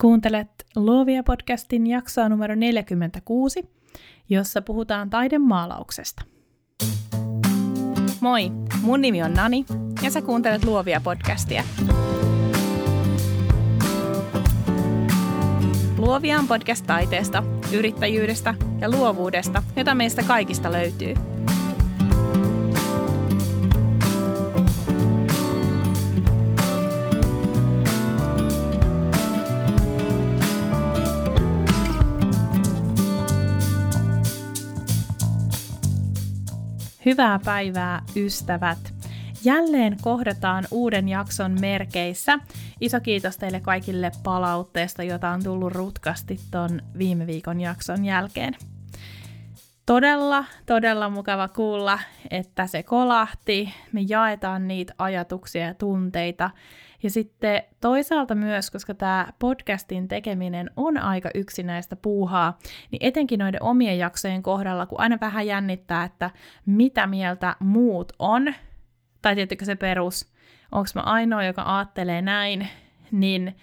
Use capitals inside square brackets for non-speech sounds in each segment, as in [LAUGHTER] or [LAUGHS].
Kuuntelet Luovia podcastin jaksoa numero 46, jossa puhutaan taidemaalauksesta. Moi, mun nimi on Nani ja sä kuuntelet Luovia podcastia. Luovia on podcast taiteesta, yrittäjyydestä ja luovuudesta, jota meistä kaikista löytyy – Hyvää päivää, ystävät! Jälleen kohdataan uuden jakson merkeissä. Iso kiitos teille kaikille palautteesta, jota on tullut rutkasti ton viime viikon jakson jälkeen. Todella, todella mukava kuulla, että se kolahti. Me jaetaan niitä ajatuksia ja tunteita ja sitten toisaalta myös, koska tämä podcastin tekeminen on aika yksinäistä puuhaa, niin etenkin noiden omien jaksojen kohdalla, kun aina vähän jännittää, että mitä mieltä muut on, tai tietenkin se perus, onko mä ainoa, joka ajattelee näin, niin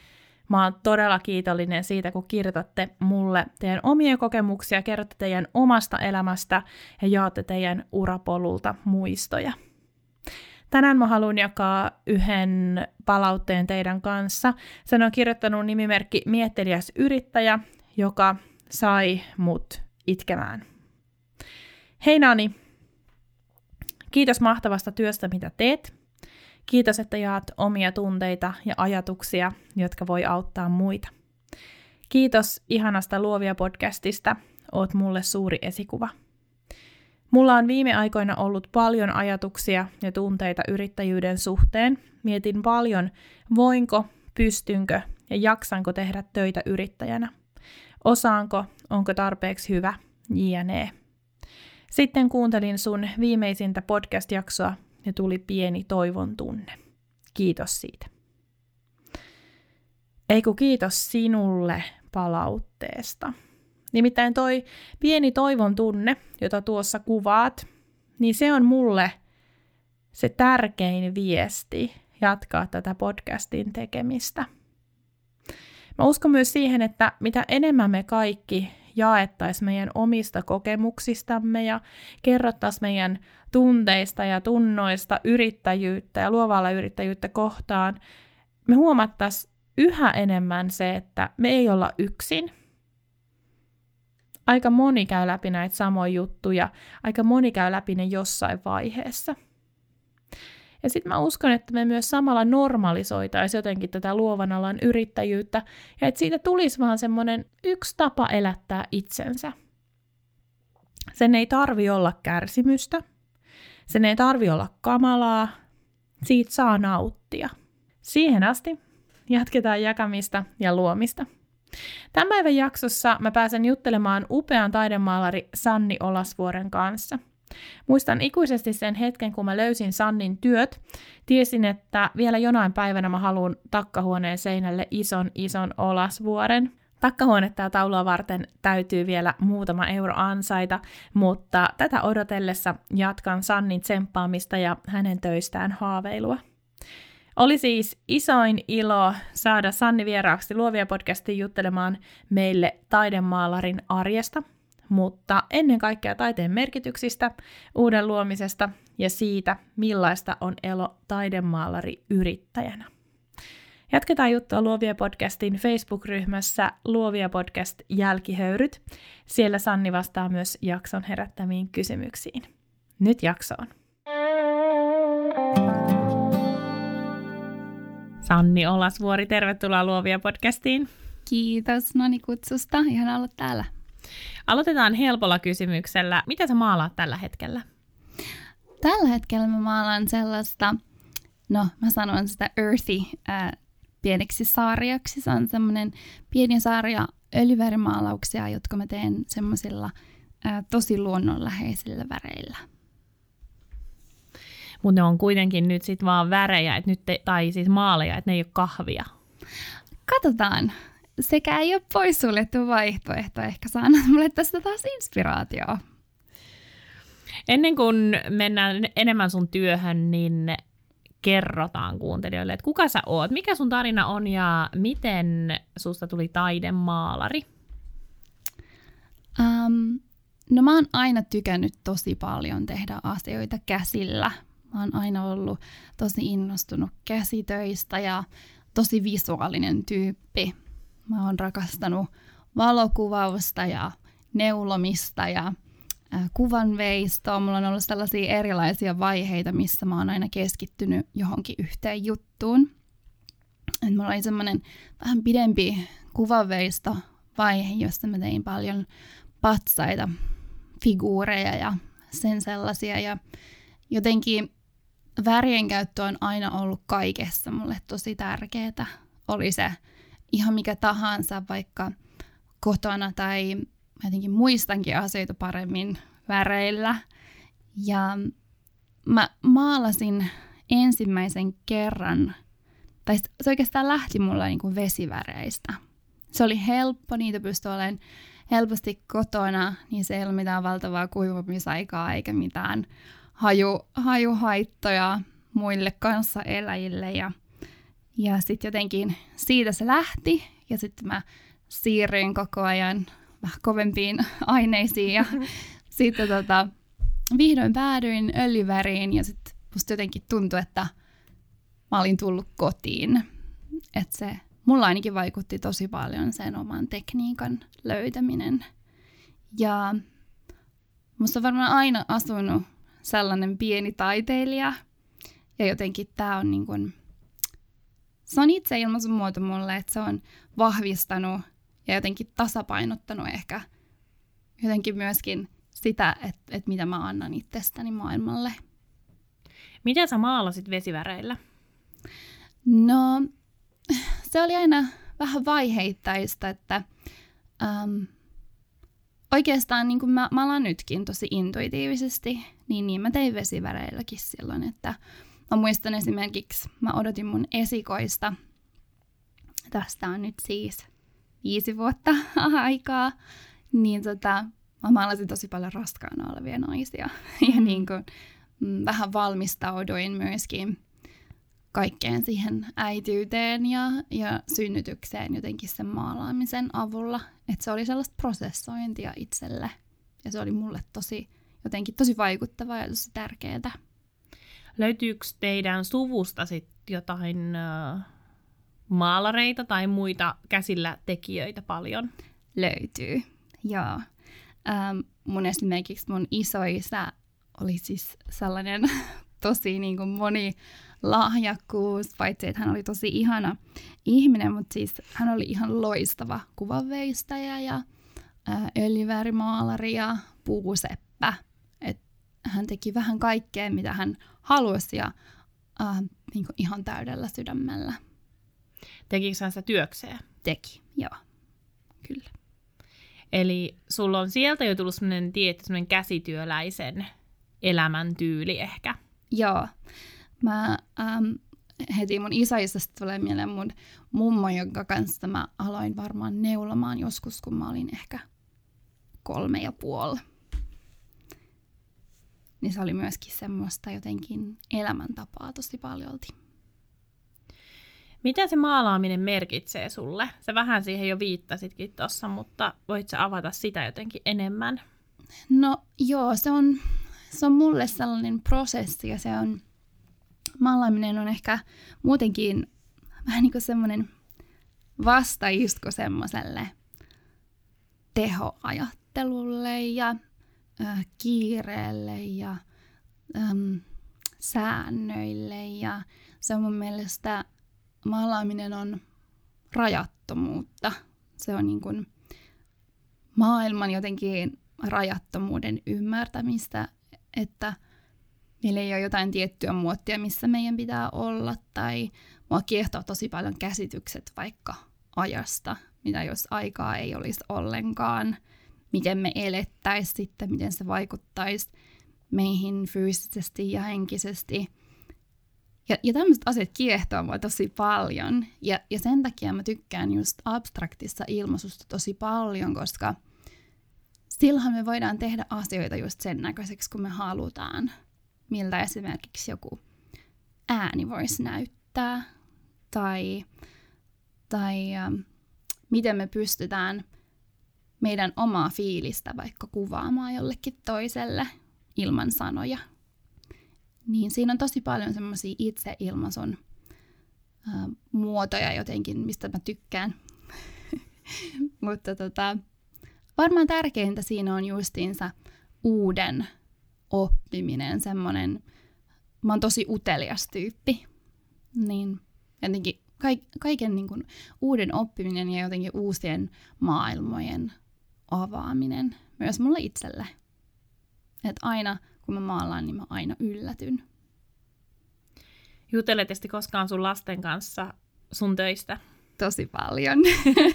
mä oon todella kiitollinen siitä, kun kirjoitatte mulle teidän omia kokemuksia, kerrotte teidän omasta elämästä ja jaatte teidän urapolulta muistoja. Tänään mä haluan jakaa yhden palautteen teidän kanssa. Sen on kirjoittanut nimimerkki Mietteliäs yrittäjä, joka sai mut itkemään. Hei Nani, kiitos mahtavasta työstä, mitä teet. Kiitos, että jaat omia tunteita ja ajatuksia, jotka voi auttaa muita. Kiitos ihanasta Luovia podcastista, oot mulle suuri esikuva. Mulla on viime aikoina ollut paljon ajatuksia ja tunteita yrittäjyyden suhteen. Mietin paljon, voinko, pystynkö ja jaksanko tehdä töitä yrittäjänä. Osaanko, onko tarpeeksi hyvä, jne. Sitten kuuntelin sun viimeisintä podcast-jaksoa ja tuli pieni toivon tunne. Kiitos siitä. Eiku kiitos sinulle palautteesta. Nimittäin toi pieni toivon tunne, jota tuossa kuvaat, niin se on mulle se tärkein viesti jatkaa tätä podcastin tekemistä. Mä uskon myös siihen, että mitä enemmän me kaikki jaettaisiin meidän omista kokemuksistamme ja kerrottaisiin meidän tunteista ja tunnoista yrittäjyyttä ja luovalla yrittäjyyttä kohtaan, me huomattaisiin yhä enemmän se, että me ei olla yksin – aika moni käy läpi näitä samoja juttuja, aika moni käy läpi ne jossain vaiheessa. Ja sitten mä uskon, että me myös samalla normalisoitaisiin jotenkin tätä luovan alan yrittäjyyttä, ja että siitä tulisi vaan semmoinen yksi tapa elättää itsensä. Sen ei tarvi olla kärsimystä, sen ei tarvi olla kamalaa, siitä saa nauttia. Siihen asti jatketaan jakamista ja luomista. Tämän päivän jaksossa mä pääsen juttelemaan upean taidemaalari Sanni Olasvuoren kanssa. Muistan ikuisesti sen hetken, kun mä löysin Sannin työt. Tiesin, että vielä jonain päivänä mä haluan takkahuoneen seinälle ison ison Olasvuoren. Takkahuonetta ja taulua varten täytyy vielä muutama euro ansaita, mutta tätä odotellessa jatkan Sannin tsemppaamista ja hänen töistään haaveilua. Oli siis isoin ilo saada Sanni vieraaksi Luovia podcastiin juttelemaan meille taidemaalarin arjesta, mutta ennen kaikkea taiteen merkityksistä, uuden luomisesta ja siitä, millaista on elo taidemaalari yrittäjänä. Jatketaan juttua Luovia podcastin Facebook-ryhmässä Luovia podcast jälkihöyryt. Siellä Sanni vastaa myös jakson herättämiin kysymyksiin. Nyt jaksoon. Sanni Olasvuori, tervetuloa Luovia podcastiin. Kiitos Noni kutsusta, ihan olla täällä. Aloitetaan helpolla kysymyksellä. Mitä sä maalaat tällä hetkellä? Tällä hetkellä mä maalaan sellaista, no mä sanon sitä earthy äh, pieneksi sarjaksi. Se on semmoinen pieni sarja öljyvärimaalauksia, jotka mä teen semmoisilla äh, tosi luonnonläheisillä väreillä mutta ne on kuitenkin nyt sitten vaan värejä, et nyt te, tai siis maaleja, että ne ei ole kahvia. Katsotaan. Sekä ei ole poissuljettu vaihtoehto. Ehkä saa [LAUGHS] mulle tästä taas inspiraatioa. Ennen kuin mennään enemmän sun työhön, niin kerrotaan kuuntelijoille, että kuka sä oot, mikä sun tarina on ja miten susta tuli taidemaalari? Um, no mä oon aina tykännyt tosi paljon tehdä asioita käsillä. Mä oon aina ollut tosi innostunut käsitöistä ja tosi visuaalinen tyyppi. Mä oon rakastanut valokuvausta ja neulomista ja kuvanveistoa. Mulla on ollut sellaisia erilaisia vaiheita, missä mä oon aina keskittynyt johonkin yhteen juttuun. Et mulla oli semmoinen vähän pidempi kuvanveisto vaihe, jossa mä tein paljon patsaita, figuureja ja sen sellaisia. Ja jotenkin värien käyttö on aina ollut kaikessa mulle tosi tärkeää. Oli se ihan mikä tahansa, vaikka kotona tai jotenkin muistankin asioita paremmin väreillä. Ja mä maalasin ensimmäisen kerran, tai se oikeastaan lähti mulla niin kuin vesiväreistä. Se oli helppo, niitä pystyi olemaan helposti kotona, niin se ei ole mitään valtavaa kuivumisaikaa eikä mitään haju, hajuhaittoja muille kanssaeläjille. Ja, ja sitten jotenkin siitä se lähti ja sitten mä siirryin koko ajan vähän kovempiin [LAUGHS] aineisiin ja [LAUGHS] sitten tota, vihdoin päädyin öljyväriin ja sitten musta jotenkin tuntui, että mä olin tullut kotiin. Että se mulla ainakin vaikutti tosi paljon sen oman tekniikan löytäminen. Ja musta on varmaan aina asunut sellainen pieni taiteilija. Ja jotenkin tämä on niin kuin, se on itse ilmaisun muoto mulle, että se on vahvistanut ja jotenkin tasapainottanut ehkä jotenkin myöskin sitä, että, että mitä mä annan itsestäni maailmalle. Miten sä maalasit vesiväreillä? No, [LAUGHS] se oli aina vähän vaiheittaista, että um, oikeastaan niin kuin mä maalan nytkin tosi intuitiivisesti, niin, niin mä tein vesiväreilläkin silloin, että mä muistan esimerkiksi, mä odotin mun esikoista, tästä on nyt siis viisi vuotta [LAUGHS] aikaa, niin tota, mä maalasin tosi paljon raskaana olevia naisia. [LAUGHS] Ja niin kuin, mm, vähän valmistauduin myöskin kaikkeen siihen äityyteen ja, ja synnytykseen jotenkin sen maalaamisen avulla. Että se oli sellaista prosessointia itselle. Ja se oli mulle tosi, jotenkin tosi vaikuttavaa ja tosi tärkeää. Löytyykö teidän suvusta sit jotain maalareita tai muita käsillä tekijöitä paljon? Löytyy, joo. Ähm, mun esimerkiksi mun isoisä oli siis sellainen [LAUGHS] tosi niin kuin moni lahjakkuus, paitsi että hän oli tosi ihana ihminen, mutta siis hän oli ihan loistava kuvanveistäjä ja äh, öljyvärimaalari ja puuseppä. Hän teki vähän kaikkea, mitä hän halusi ja äh, niin kuin ihan täydellä sydämellä. Tekikö hän sitä työkseen? Teki, joo. Kyllä. Eli sulla on sieltä jo tullut sellainen tietty sellainen käsityöläisen elämäntyyli ehkä. Joo. Mä ähm, heti mun isäisestä tulee mieleen mun mummo, jonka kanssa mä aloin varmaan neulomaan joskus, kun mä olin ehkä kolme ja puoli. Niin se oli myöskin semmoista jotenkin elämäntapaa tosi paljolti. Mitä se maalaaminen merkitsee sulle? Se vähän siihen jo viittasitkin tuossa, mutta voit sä avata sitä jotenkin enemmän? No joo, se on, se on mulle sellainen prosessi ja se on, maalaaminen on ehkä muutenkin vähän niin kuin semmoinen vastaisku semmoiselle tehoajattelulle ja kiireelle ja ähm, säännöille ja se on mun mielestä maalaaminen on rajattomuutta. Se on niin kuin maailman jotenkin rajattomuuden ymmärtämistä, että meillä ei ole jotain tiettyä muottia, missä meidän pitää olla, tai mua kiehtoo tosi paljon käsitykset vaikka ajasta, mitä jos aikaa ei olisi ollenkaan, miten me elettäisiin sitten, miten se vaikuttaisi meihin fyysisesti ja henkisesti – ja, ja tämmöiset asiat kiehtoo mua tosi paljon. Ja, ja sen takia mä tykkään just abstraktissa ilmaisusta tosi paljon, koska silloin me voidaan tehdä asioita just sen näköiseksi, kun me halutaan. Miltä esimerkiksi joku ääni voisi näyttää tai, tai ähm, miten me pystytään meidän omaa fiilistä vaikka kuvaamaan jollekin toiselle ilman sanoja. Niin siinä on tosi paljon semmoisia itseilmaisun äh, muotoja jotenkin, mistä mä tykkään. [LAUGHS] Mutta tota, varmaan tärkeintä siinä on justiinsa uuden oppiminen, semmoinen, mä oon tosi utelias tyyppi, niin jotenkin kaiken niin kuin uuden oppiminen ja jotenkin uusien maailmojen avaaminen myös mulle itselle. Että aina kun mä maalaan, niin mä aina yllätyn. Jutelet koskaan sun lasten kanssa sun töistä? Tosi paljon.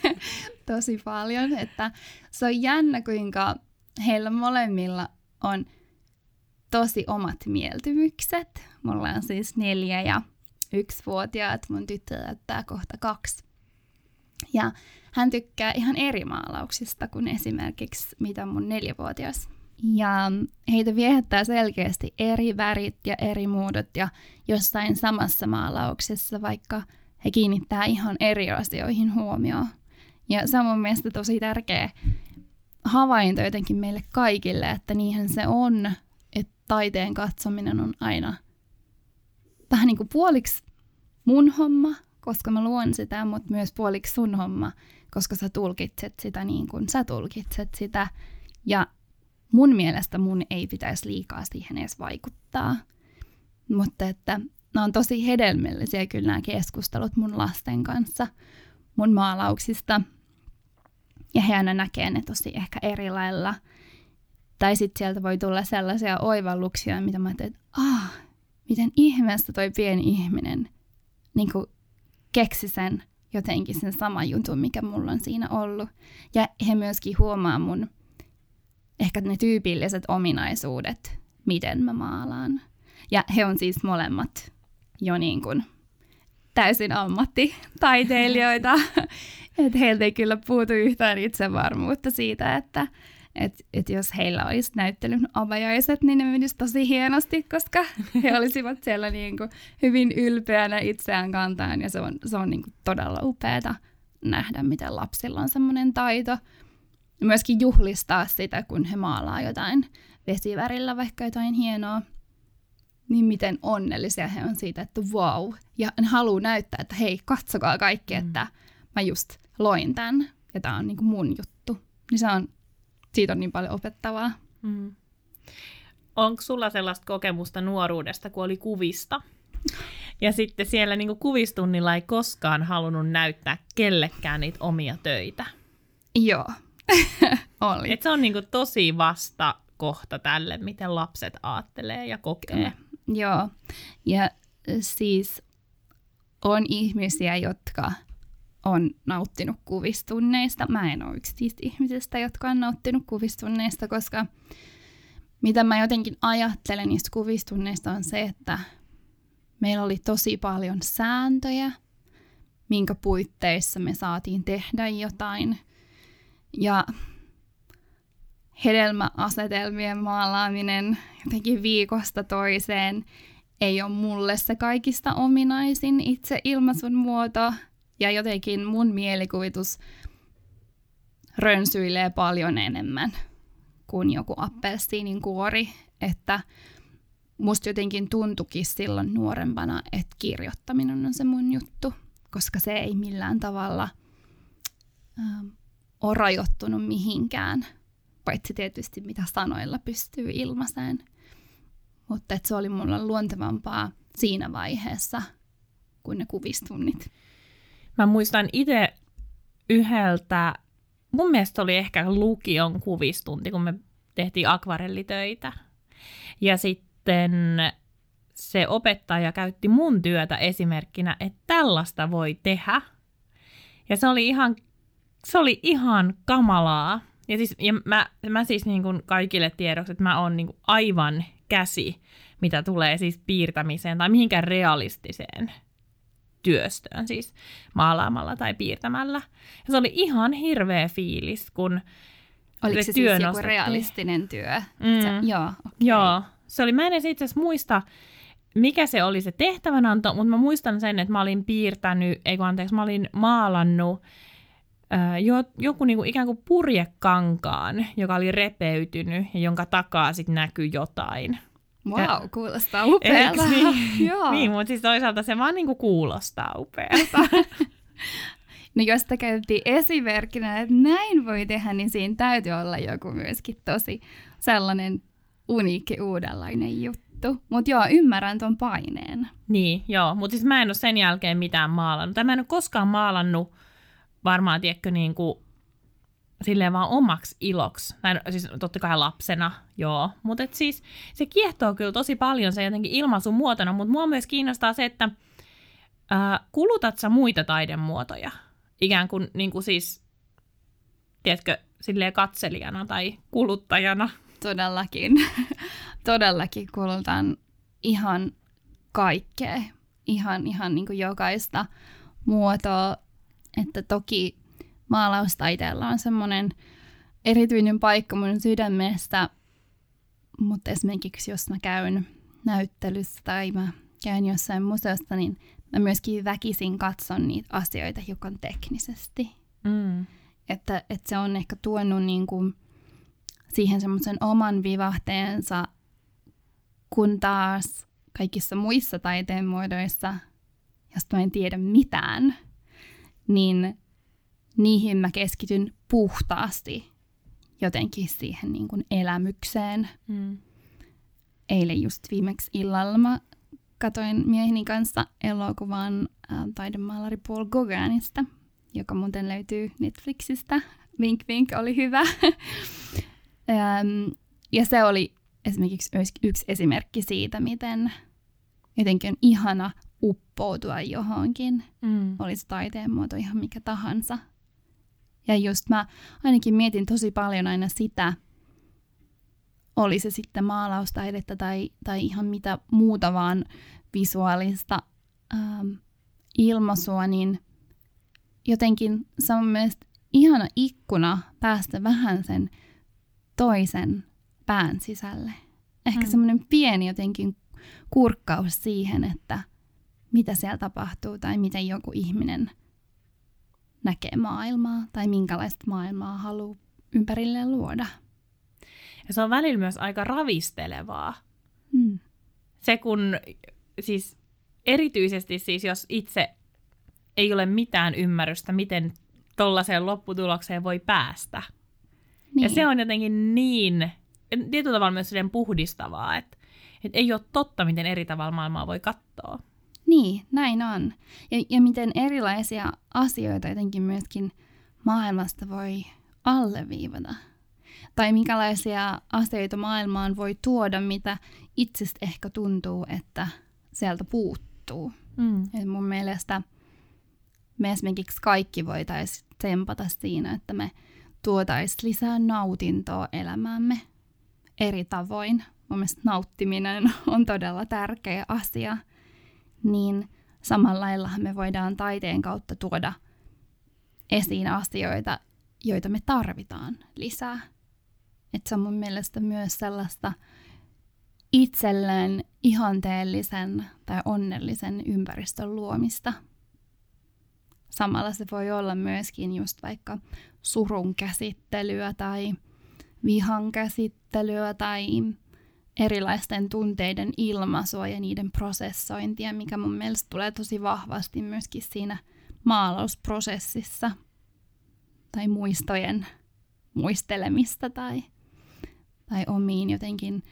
[LAUGHS] Tosi paljon. Että se on jännä, kuinka heillä molemmilla on tosi omat mieltymykset. Mulla on siis neljä ja yksivuotiaat, mun tyttö täyttää kohta kaksi. Ja hän tykkää ihan eri maalauksista kuin esimerkiksi mitä mun neljävuotias. Ja heitä viehättää selkeästi eri värit ja eri muodot ja jossain samassa maalauksessa, vaikka he kiinnittää ihan eri asioihin huomioon. Ja se on mun mielestä tosi tärkeä havainto jotenkin meille kaikille, että niinhän se on, että taiteen katsominen on aina vähän niin kuin puoliksi mun homma, koska mä luon sitä, mutta myös puoliksi sun homma, koska sä tulkitset sitä niin kuin sä tulkitset sitä. Ja mun mielestä mun ei pitäisi liikaa siihen edes vaikuttaa. Mutta että nämä on tosi hedelmällisiä kyllä nämä keskustelut mun lasten kanssa mun maalauksista. Ja he aina näkee ne tosi ehkä eri lailla. Tai sitten sieltä voi tulla sellaisia oivalluksia, mitä mä ajattelin, että ah, miten ihmeestä toi pieni ihminen niin kuin keksi sen jotenkin sen sama jutun, mikä mulla on siinä ollut. Ja he myöskin huomaa mun ehkä ne tyypilliset ominaisuudet, miten mä maalaan. Ja he on siis molemmat jo niin kuin täysin ammattitaiteilijoita. [LAUGHS] että heiltä ei kyllä puutu yhtään itsevarmuutta siitä, että että et jos heillä olisi näyttelyn avajaiset, niin ne menisi tosi hienosti, koska he [LAUGHS] olisivat siellä niin kuin hyvin ylpeänä itseään kantaan. Ja se on, se on niin kuin todella upeaa nähdä, miten lapsilla on semmoinen taito. Myöskin juhlistaa sitä, kun he maalaa jotain vesivärillä, vaikka jotain hienoa. Niin miten onnellisia he on siitä, että wow. Ja haluaa näyttää, että hei, katsokaa kaikki, mm. että mä just loin tämän. Ja tämä on niin kuin mun juttu. Niin se on siitä on niin paljon opettavaa. Mm. Onko sulla sellaista kokemusta nuoruudesta, kun oli kuvista? Ja sitten siellä niin kuvistunnilla ei koskaan halunnut näyttää kellekään niitä omia töitä. Joo, [LAUGHS] oli. Et se on niin tosi vasta kohta tälle, miten lapset aattelee ja kokee. Kyllä. Joo, ja siis on ihmisiä, jotka on nauttinut kuvistunneista. Mä en ole yksi niistä ihmisistä, jotka on nauttinut kuvistunneista, koska mitä mä jotenkin ajattelen niistä kuvistunneista on se, että meillä oli tosi paljon sääntöjä, minkä puitteissa me saatiin tehdä jotain. Ja hedelmäasetelmien maalaaminen jotenkin viikosta toiseen ei ole mulle se kaikista ominaisin itse ilmaisun muoto, ja jotenkin mun mielikuvitus rönsyilee paljon enemmän kuin joku appelsiinin kuori, että musta jotenkin tuntukin silloin nuorempana, että kirjoittaminen on se mun juttu, koska se ei millään tavalla ähm, ole rajoittunut mihinkään, paitsi tietysti mitä sanoilla pystyy ilmaiseen. Mutta se oli mulla luontevampaa siinä vaiheessa kuin ne kuvistunnit. Mä muistan itse yhdeltä, mun mielestä oli ehkä lukion kuvistunti, kun me tehtiin akvarellitöitä. Ja sitten se opettaja käytti mun työtä esimerkkinä, että tällaista voi tehdä. Ja se oli ihan, se oli ihan kamalaa. Ja, siis, ja mä, mä siis niin kuin kaikille tiedoksi, että mä oon niin kuin aivan käsi, mitä tulee siis piirtämiseen tai mihinkään realistiseen työstöön, siis maalaamalla tai piirtämällä. Ja se oli ihan hirveä fiilis, kun Oliko se, se siis joku realistinen työ? Mm. Se, joo, okay. joo, se oli, mä en itse asiassa muista, mikä se oli se tehtävänanto, mutta mä muistan sen, että mä olin piirtänyt, ei kun anteeksi, mä olin maalannut ää, jo, joku niinku ikään kuin purjekankaan, joka oli repeytynyt ja jonka takaa sitten näkyi jotain. Wow, ja, kuulostaa upealta. Niin, [LAUGHS] Joo. niin, mutta siis toisaalta se vaan niinku kuulostaa upealta. [LAUGHS] no jos sitä käytettiin esimerkkinä, että näin voi tehdä, niin siinä täytyy olla joku myöskin tosi sellainen uniikki uudenlainen juttu. Mutta joo, ymmärrän ton paineen. Niin, joo. Mutta siis mä en ole sen jälkeen mitään maalannut. Tai mä en ole koskaan maalannut varmaan, tiedätkö, niin kuin silleen vaan omaksi iloksi. Näin, siis totta kai lapsena, joo. Mutta siis se kiehtoo kyllä tosi paljon se jotenkin ilmaisun muotona, mutta mua myös kiinnostaa se, että ää, kulutat sä muita taidemuotoja? Ikään kuin, niin kuin siis, tiedätkö, silleen katselijana tai kuluttajana. Todellakin. [LAUGHS] Todellakin kulutan ihan kaikkea. Ihan, ihan niin kuin jokaista muotoa. Että toki maalaustaiteella on semmoinen erityinen paikka mun sydämestä, mutta esimerkiksi jos mä käyn näyttelyssä tai mä käyn jossain museossa, niin mä myöskin väkisin katson niitä asioita hiukan teknisesti. Mm. Että, että se on ehkä tuonut niin kuin siihen semmoisen oman vivahteensa, kun taas kaikissa muissa taiteen muodoissa, josta mä en tiedä mitään, niin niihin mä keskityn puhtaasti jotenkin siihen niin kuin elämykseen. Mm. Eilen just viimeksi illalla mä katoin mieheni kanssa elokuvan äh, taidemaalari Paul Gauguinista, joka muuten löytyy Netflixistä. Vink vink oli hyvä. [LAUGHS] ähm, ja se oli esimerkiksi yksi esimerkki siitä, miten jotenkin on ihana uppoutua johonkin. Mm. Olisi taiteen muoto ihan mikä tahansa. Ja just mä ainakin mietin tosi paljon aina sitä, oli se sitten maalaustaidetta tai, tai ihan mitä muuta vaan visuaalista ähm, ilmaisua, niin jotenkin se on mielestäni ihana ikkuna päästä vähän sen toisen pään sisälle. Ehkä mm. semmoinen pieni jotenkin kurkkaus siihen, että mitä siellä tapahtuu tai miten joku ihminen näkee maailmaa tai minkälaista maailmaa haluaa ympärilleen luoda. Ja se on välillä myös aika ravistelevaa. Mm. Se kun, siis erityisesti siis jos itse ei ole mitään ymmärrystä, miten tollaiseen lopputulokseen voi päästä. Niin. Ja se on jotenkin niin, tietyllä tavalla myös puhdistavaa, että, että ei ole totta, miten eri tavalla maailmaa voi katsoa. Niin, näin on. Ja, ja miten erilaisia asioita jotenkin myöskin maailmasta voi alleviivata. Tai minkälaisia asioita maailmaan voi tuoda, mitä itsestä ehkä tuntuu, että sieltä puuttuu. Mm. Et mun mielestä me esimerkiksi kaikki voitaisiin tsempata siinä, että me tuotaisiin lisää nautintoa elämäämme eri tavoin. Mun mielestä nauttiminen [LAUGHS] on todella tärkeä asia – niin samalla lailla me voidaan taiteen kautta tuoda esiin asioita, joita me tarvitaan lisää. Et se on mun mielestä myös sellaista itselleen ihanteellisen tai onnellisen ympäristön luomista. Samalla se voi olla myöskin just vaikka surun käsittelyä tai vihan käsittelyä tai erilaisten tunteiden ilmaisua ja niiden prosessointia, mikä mun mielestä tulee tosi vahvasti myöskin siinä maalausprosessissa tai muistojen muistelemista tai, tai omiin jotenkin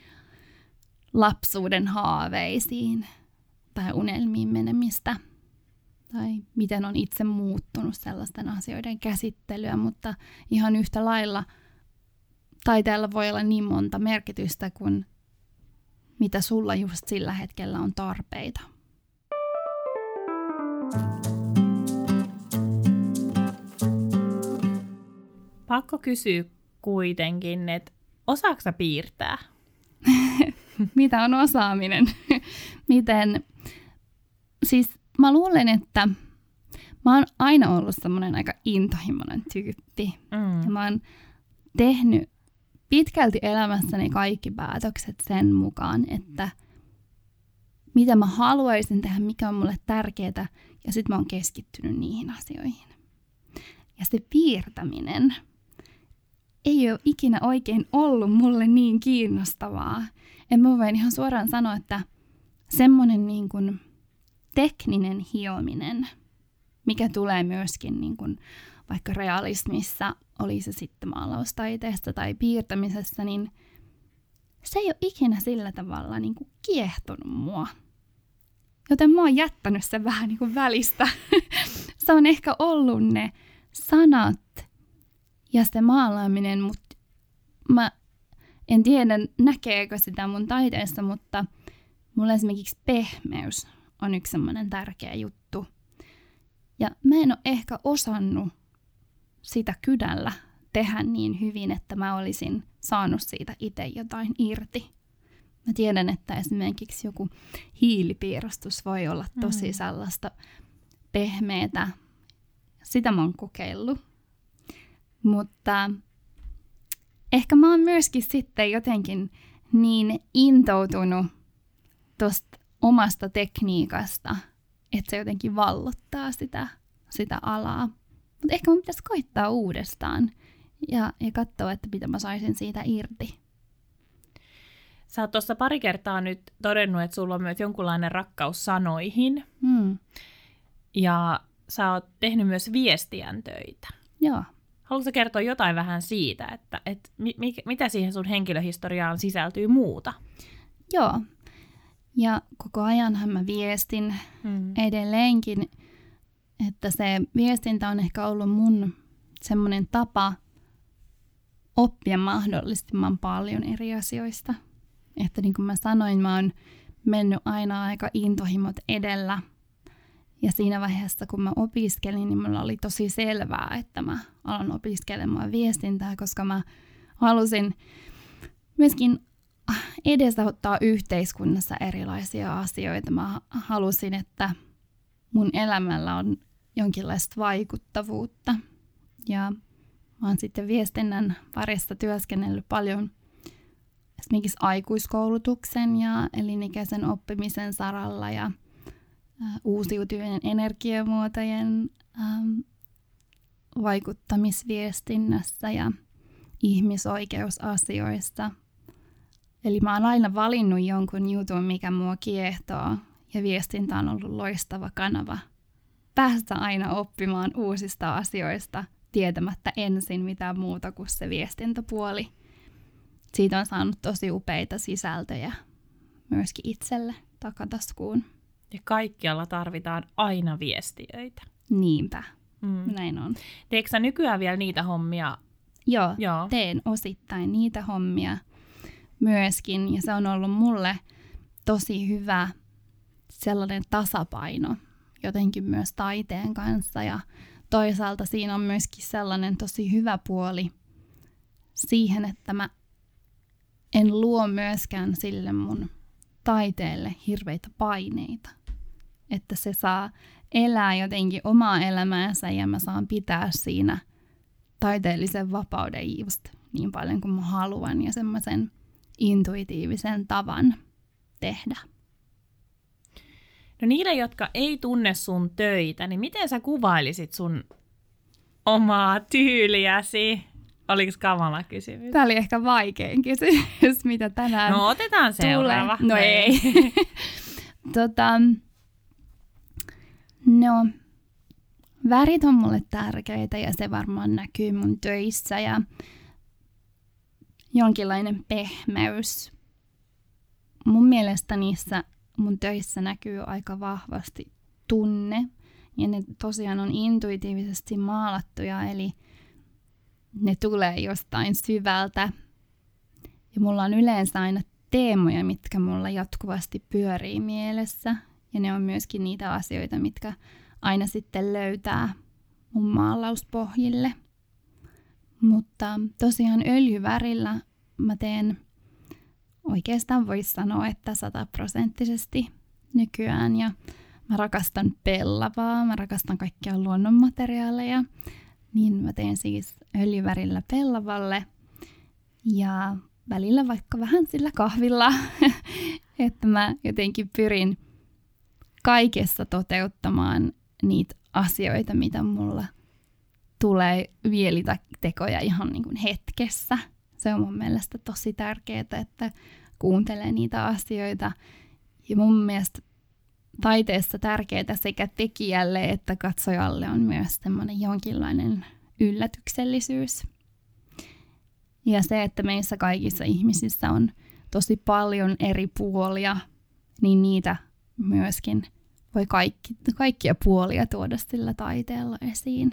lapsuuden haaveisiin tai unelmiin menemistä. Tai miten on itse muuttunut sellaisten asioiden käsittelyä, mutta ihan yhtä lailla taiteella voi olla niin monta merkitystä kuin mitä sulla just sillä hetkellä on tarpeita. Pakko kysyä kuitenkin, että osaako sä piirtää? [LAUGHS] mitä on osaaminen? [LAUGHS] Miten? Siis mä luulen, että mä oon aina ollut semmoinen aika intohimoinen tyyppi. Mm. Ja mä oon tehnyt pitkälti elämässäni kaikki päätökset sen mukaan, että mitä mä haluaisin tehdä, mikä on mulle tärkeää, ja sitten mä oon keskittynyt niihin asioihin. Ja se piirtäminen ei ole ikinä oikein ollut mulle niin kiinnostavaa. En mä voin ihan suoraan sanoa, että semmoinen niin kuin tekninen hiominen, mikä tulee myöskin niin kuin vaikka realismissa, oli se sitten maalaustaiteesta tai piirtämisessä, niin se ei ole ikinä sillä tavalla niin kuin kiehtonut mua. Joten mä oon jättänyt sen vähän niin kuin välistä. [LAUGHS] se on ehkä ollut ne sanat ja se maalaaminen, mutta mä en tiedä näkeekö sitä mun taiteessa, mutta mulle esimerkiksi pehmeys on yksi semmoinen tärkeä juttu. Ja mä en ole ehkä osannut sitä kydällä tehdä niin hyvin, että mä olisin saanut siitä itse jotain irti. Mä tiedän, että esimerkiksi joku hiilipiirustus voi olla tosi mm. sellaista pehmeätä. Sitä mä oon kokeillut. Mutta ehkä mä oon myöskin sitten jotenkin niin intoutunut tuosta omasta tekniikasta, että se jotenkin vallottaa sitä, sitä alaa. Mutta ehkä mun pitäisi koittaa uudestaan ja, ja katsoa, että mitä mä saisin siitä irti. Sä oot tuossa pari kertaa nyt todennut, että sulla on myös jonkunlainen rakkaus sanoihin. Hmm. Ja sä oot tehnyt myös viestiän töitä. Joo. Haluatko kertoa jotain vähän siitä, että, että mi, mi, mitä siihen sun henkilöhistoriaan sisältyy muuta? Joo. Ja koko ajanhan mä viestin hmm. edelleenkin, että se viestintä on ehkä ollut mun semmoinen tapa oppia mahdollisimman paljon eri asioista. Että niin kuin mä sanoin, mä oon mennyt aina aika intohimot edellä. Ja siinä vaiheessa, kun mä opiskelin, niin mulla oli tosi selvää, että mä alan opiskelemaan viestintää, koska mä halusin myöskin edesauttaa yhteiskunnassa erilaisia asioita. Mä halusin, että mun elämällä on jonkinlaista vaikuttavuutta. Ja mä oon sitten viestinnän parissa työskennellyt paljon esimerkiksi aikuiskoulutuksen ja elinikäisen oppimisen saralla ja uusiutuvien energiamuotojen ähm, vaikuttamisviestinnässä ja ihmisoikeusasioissa. Eli mä oon aina valinnut jonkun jutun, mikä mua kiehtoo, ja viestintä on ollut loistava kanava päästä aina oppimaan uusista asioista tietämättä ensin mitään muuta kuin se viestintäpuoli. Siitä on saanut tosi upeita sisältöjä myöskin itselle takataskuun. Ja kaikkialla tarvitaan aina viestiöitä. Niinpä, mm. näin on. Teekö sä nykyään vielä niitä hommia? Joo, Joo, teen osittain niitä hommia myöskin. Ja se on ollut mulle tosi hyvä sellainen tasapaino jotenkin myös taiteen kanssa. Ja toisaalta siinä on myöskin sellainen tosi hyvä puoli siihen, että mä en luo myöskään sille mun taiteelle hirveitä paineita. Että se saa elää jotenkin omaa elämäänsä ja mä saan pitää siinä taiteellisen vapauden just niin paljon kuin mä haluan ja semmoisen intuitiivisen tavan tehdä. No niille, jotka ei tunne sun töitä, niin miten sä kuvailisit sun omaa tyyliäsi? Oliko kamala kysymys? Tämä oli ehkä vaikein kysymys, mitä tänään No otetaan seuraava. Tulee. No ei. [LAUGHS] tota, no, värit on mulle tärkeitä ja se varmaan näkyy mun töissä ja jonkinlainen pehmeys. Mun mielestä niissä mun töissä näkyy aika vahvasti tunne ja ne tosiaan on intuitiivisesti maalattuja, eli – ne tulee jostain syvältä. Ja mulla on yleensä aina teemoja, mitkä mulla jatkuvasti pyörii mielessä. Ja ne on myöskin niitä asioita, mitkä aina sitten löytää mun maalauspohjille. Mutta tosiaan öljyvärillä mä teen oikeastaan voisi sanoa, että sataprosenttisesti nykyään. Ja mä rakastan pellavaa, mä rakastan kaikkia luonnonmateriaaleja niin mä teen siis öljyvärillä pellavalle ja välillä vaikka vähän sillä kahvilla, [LAUGHS] että mä jotenkin pyrin kaikessa toteuttamaan niitä asioita, mitä mulla tulee vielitä tekoja ihan niin kuin hetkessä. Se on mun mielestä tosi tärkeää, että kuuntelee niitä asioita. Ja mun mielestä taiteessa tärkeää sekä tekijälle että katsojalle on myös semmoinen jonkinlainen yllätyksellisyys. Ja se, että meissä kaikissa ihmisissä on tosi paljon eri puolia, niin niitä myöskin voi kaikki, kaikkia puolia tuoda sillä taiteella esiin.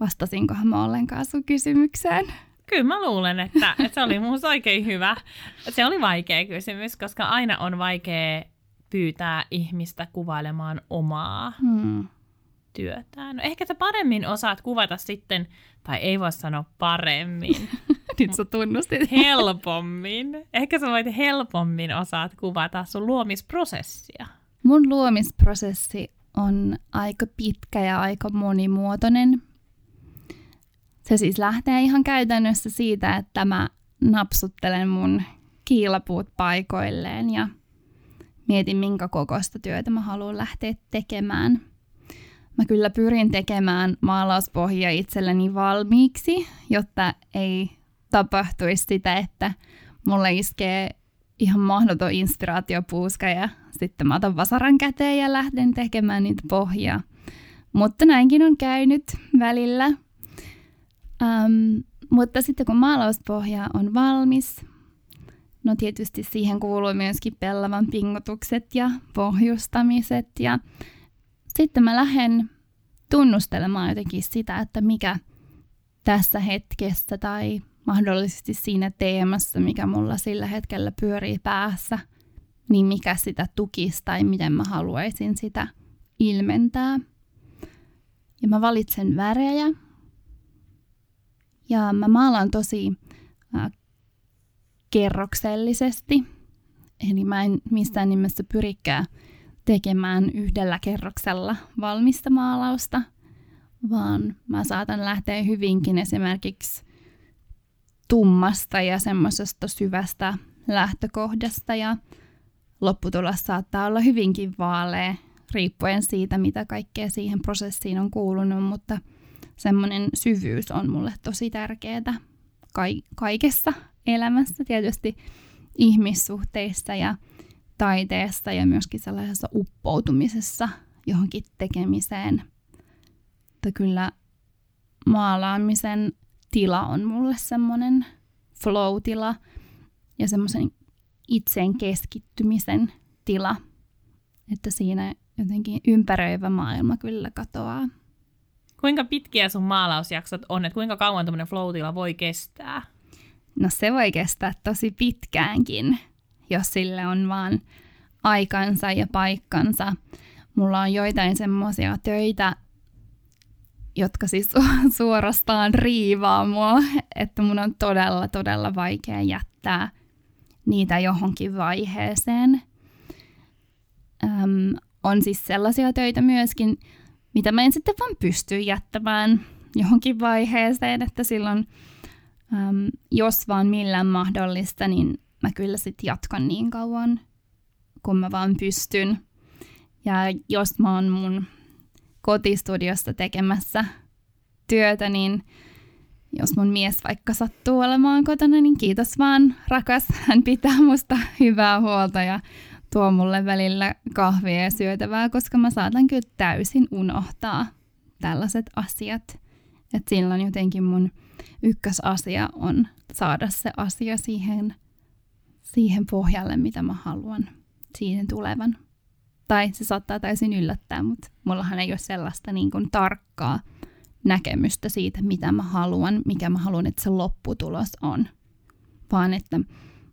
Vastasinkohan mä ollenkaan sun kysymykseen? Kyllä mä luulen, että, että se oli musta oikein hyvä. Se oli vaikea kysymys, koska aina on vaikea pyytää ihmistä kuvailemaan omaa hmm. työtään. No ehkä sä paremmin osaat kuvata sitten, tai ei voi sanoa paremmin. [LAUGHS] Nyt sä tunnustit. [LAUGHS] Helpommin. Ehkä sä voit helpommin osaat kuvata sun luomisprosessia. Mun luomisprosessi on aika pitkä ja aika monimuotoinen. Se siis lähtee ihan käytännössä siitä, että mä napsuttelen mun kiilapuut paikoilleen ja mietin, minkä kokoista työtä mä haluan lähteä tekemään. Mä kyllä pyrin tekemään maalauspohja itselleni valmiiksi, jotta ei tapahtuisi sitä, että mulle iskee ihan mahdoton inspiraatiopuuska ja sitten mä otan vasaran käteen ja lähden tekemään niitä pohjaa. Mutta näinkin on käynyt välillä. Um, mutta sitten kun maalauspohja on valmis, no tietysti siihen kuuluu myöskin pellavan pingotukset ja pohjustamiset ja sitten mä lähden tunnustelemaan jotenkin sitä, että mikä tässä hetkessä tai mahdollisesti siinä teemassa, mikä mulla sillä hetkellä pyörii päässä, niin mikä sitä tukisi tai miten mä haluaisin sitä ilmentää. Ja mä valitsen värejä. Ja mä maalaan tosi äh, kerroksellisesti. Eli mä en missään nimessä pyrikään tekemään yhdellä kerroksella valmista maalausta, vaan mä saatan lähteä hyvinkin esimerkiksi tummasta ja semmoisesta syvästä lähtökohdasta ja lopputulos saattaa olla hyvinkin vaalea riippuen siitä, mitä kaikkea siihen prosessiin on kuulunut, mutta semmoinen syvyys on mulle tosi tärkeää ka- kaikessa elämässä, tietysti ihmissuhteissa ja taiteessa ja myöskin sellaisessa uppoutumisessa johonkin tekemiseen. Että kyllä maalaamisen tila on mulle semmoinen flow-tila ja semmoisen itseen keskittymisen tila, että siinä jotenkin ympäröivä maailma kyllä katoaa. Kuinka pitkiä sun maalausjaksot on, että kuinka kauan tämmöinen flow-tila voi kestää? No se voi kestää tosi pitkäänkin, jos sille on vaan aikansa ja paikkansa. Mulla on joitain semmoisia töitä, jotka siis [LAUGHS] suorastaan riivaa mua, että mun on todella, todella vaikea jättää niitä johonkin vaiheeseen. Öm, on siis sellaisia töitä myöskin, mitä mä en sitten vaan pysty jättämään johonkin vaiheeseen, että silloin, öm, jos vaan millään mahdollista, niin mä kyllä sitten jatkan niin kauan, kun mä vaan pystyn. Ja jos mä oon mun kotistudiossa tekemässä työtä, niin jos mun mies vaikka sattuu olemaan kotona, niin kiitos vaan, rakas. Hän pitää musta hyvää huolta ja tuo mulle välillä kahvia ja syötävää, koska mä saatan kyllä täysin unohtaa tällaiset asiat. Että silloin jotenkin mun ykkösasia on saada se asia siihen, siihen pohjalle, mitä mä haluan siihen tulevan. Tai se saattaa täysin yllättää, mutta mullahan ei ole sellaista niin kuin tarkkaa näkemystä siitä, mitä mä haluan, mikä mä haluan, että se lopputulos on. Vaan että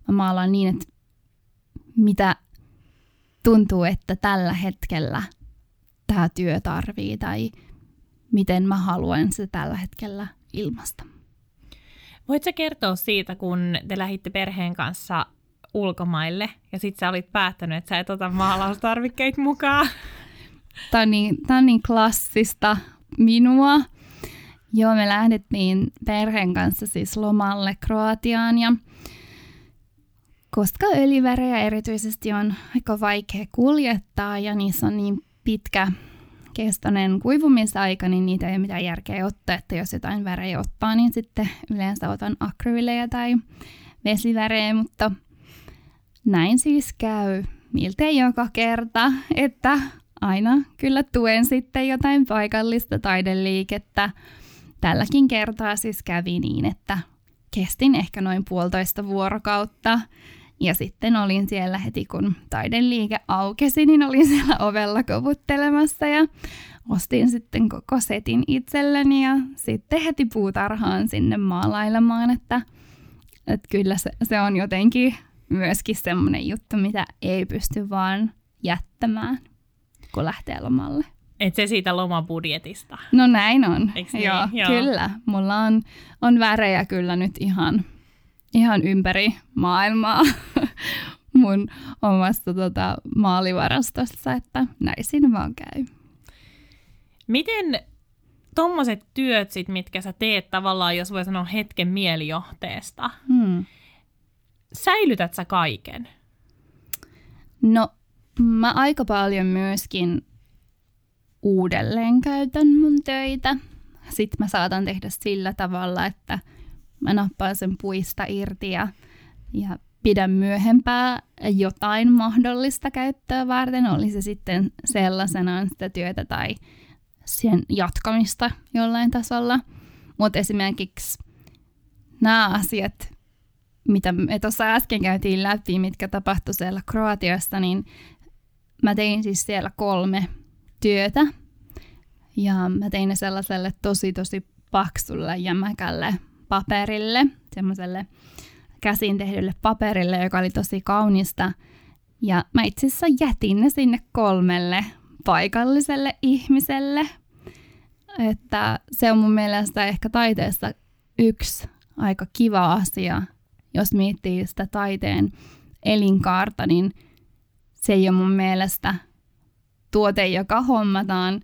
mä maalaan niin, että mitä tuntuu, että tällä hetkellä tämä työ tarvii tai miten mä haluan se tällä hetkellä ilmasta. Voitko kertoa siitä, kun te lähditte perheen kanssa ulkomaille ja sitten sä olit päättänyt, että sä et ota maalaustarvikkeita mukaan? [LAUGHS] Tämä on niin, tämä on niin klassista minua. Joo, me lähdettiin perheen kanssa siis lomalle Kroatiaan ja koska öljyvärejä erityisesti on aika vaikea kuljettaa ja niissä on niin pitkä kestoinen kuivumisaika, niin niitä ei ole mitään järkeä ottaa, että jos jotain värejä ottaa, niin sitten yleensä otan akrylejä tai vesivärejä, mutta näin siis käy miltei joka kerta, että aina kyllä tuen sitten jotain paikallista taideliikettä. Tälläkin kertaa siis kävi niin, että kestin ehkä noin puolitoista vuorokautta. Ja sitten olin siellä heti, kun taideliike aukesi, niin olin siellä ovella kovuttelemassa ja ostin sitten koko setin itselleni ja sitten heti puutarhaan sinne maalailemaan, että, että kyllä se, se on jotenkin myöskin semmoinen juttu, mitä ei pysty vaan jättämään, kun lähtee lomalle. Et se siitä lomabudjetista. No näin on. niin? Joo, Joo. kyllä. Mulla on, on värejä kyllä nyt ihan, ihan ympäri maailmaa [LAUGHS] mun omassa tota, maalivarastossa, että näin siinä vaan käy. Miten tommoset työt sit, mitkä sä teet tavallaan, jos voi sanoa hetken mielijohteesta, Hmm. säilytät sä kaiken? No, mä aika paljon myöskin uudelleen käytän mun töitä. Sitten mä saatan tehdä sillä tavalla, että mä nappaan sen puista irti ja, ja pidän myöhempää jotain mahdollista käyttöä varten, oli se sitten sellaisenaan sitä työtä tai sen jatkamista jollain tasolla. Mutta esimerkiksi nämä asiat, mitä me tuossa äsken käytiin läpi, mitkä tapahtui siellä Kroatiassa, niin mä tein siis siellä kolme työtä. Ja mä tein ne sellaiselle tosi tosi paksulle jämäkälle paperille, semmoiselle käsin tehdylle paperille, joka oli tosi kaunista. Ja mä itse asiassa jätin ne sinne kolmelle paikalliselle ihmiselle. Että se on mun mielestä ehkä taiteessa yksi aika kiva asia, jos miettii sitä taiteen elinkaarta, niin se ei ole mun mielestä tuote, joka hommataan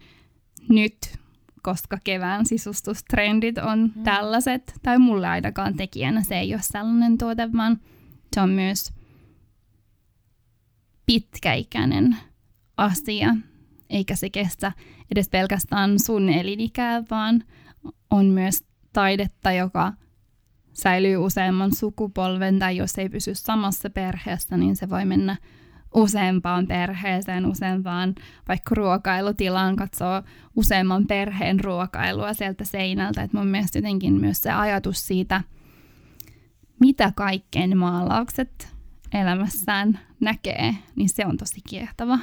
nyt, koska kevään sisustustrendit on mm. tällaiset, tai mulle ainakaan tekijänä se ei ole sellainen tuote, vaan se on myös pitkäikäinen asia, eikä se kestä edes pelkästään sun elinikää, vaan on myös taidetta, joka säilyy useamman sukupolven, tai jos ei pysy samassa perheessä, niin se voi mennä useampaan perheeseen, useampaan vaikka ruokailutilaan, katsoo useamman perheen ruokailua sieltä seinältä. Et mun mielestä jotenkin myös se ajatus siitä, mitä kaikkeen maalaukset elämässään näkee, niin se on tosi kiehtova.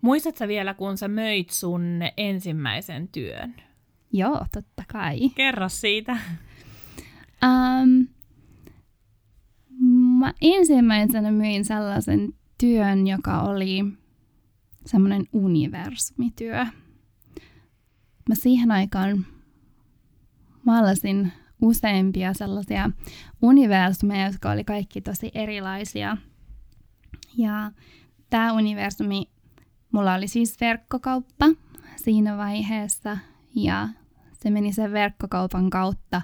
Muistatko vielä, kun sä möit sun ensimmäisen työn? Joo, totta kai. Kerro siitä. Um, mä ensimmäisenä myin sellaisen työn, joka oli semmoinen universumityö. Mä siihen aikaan maalasin useampia sellaisia universumeja, jotka oli kaikki tosi erilaisia. Ja tämä universumi, mulla oli siis verkkokauppa siinä vaiheessa ja se meni sen verkkokaupan kautta.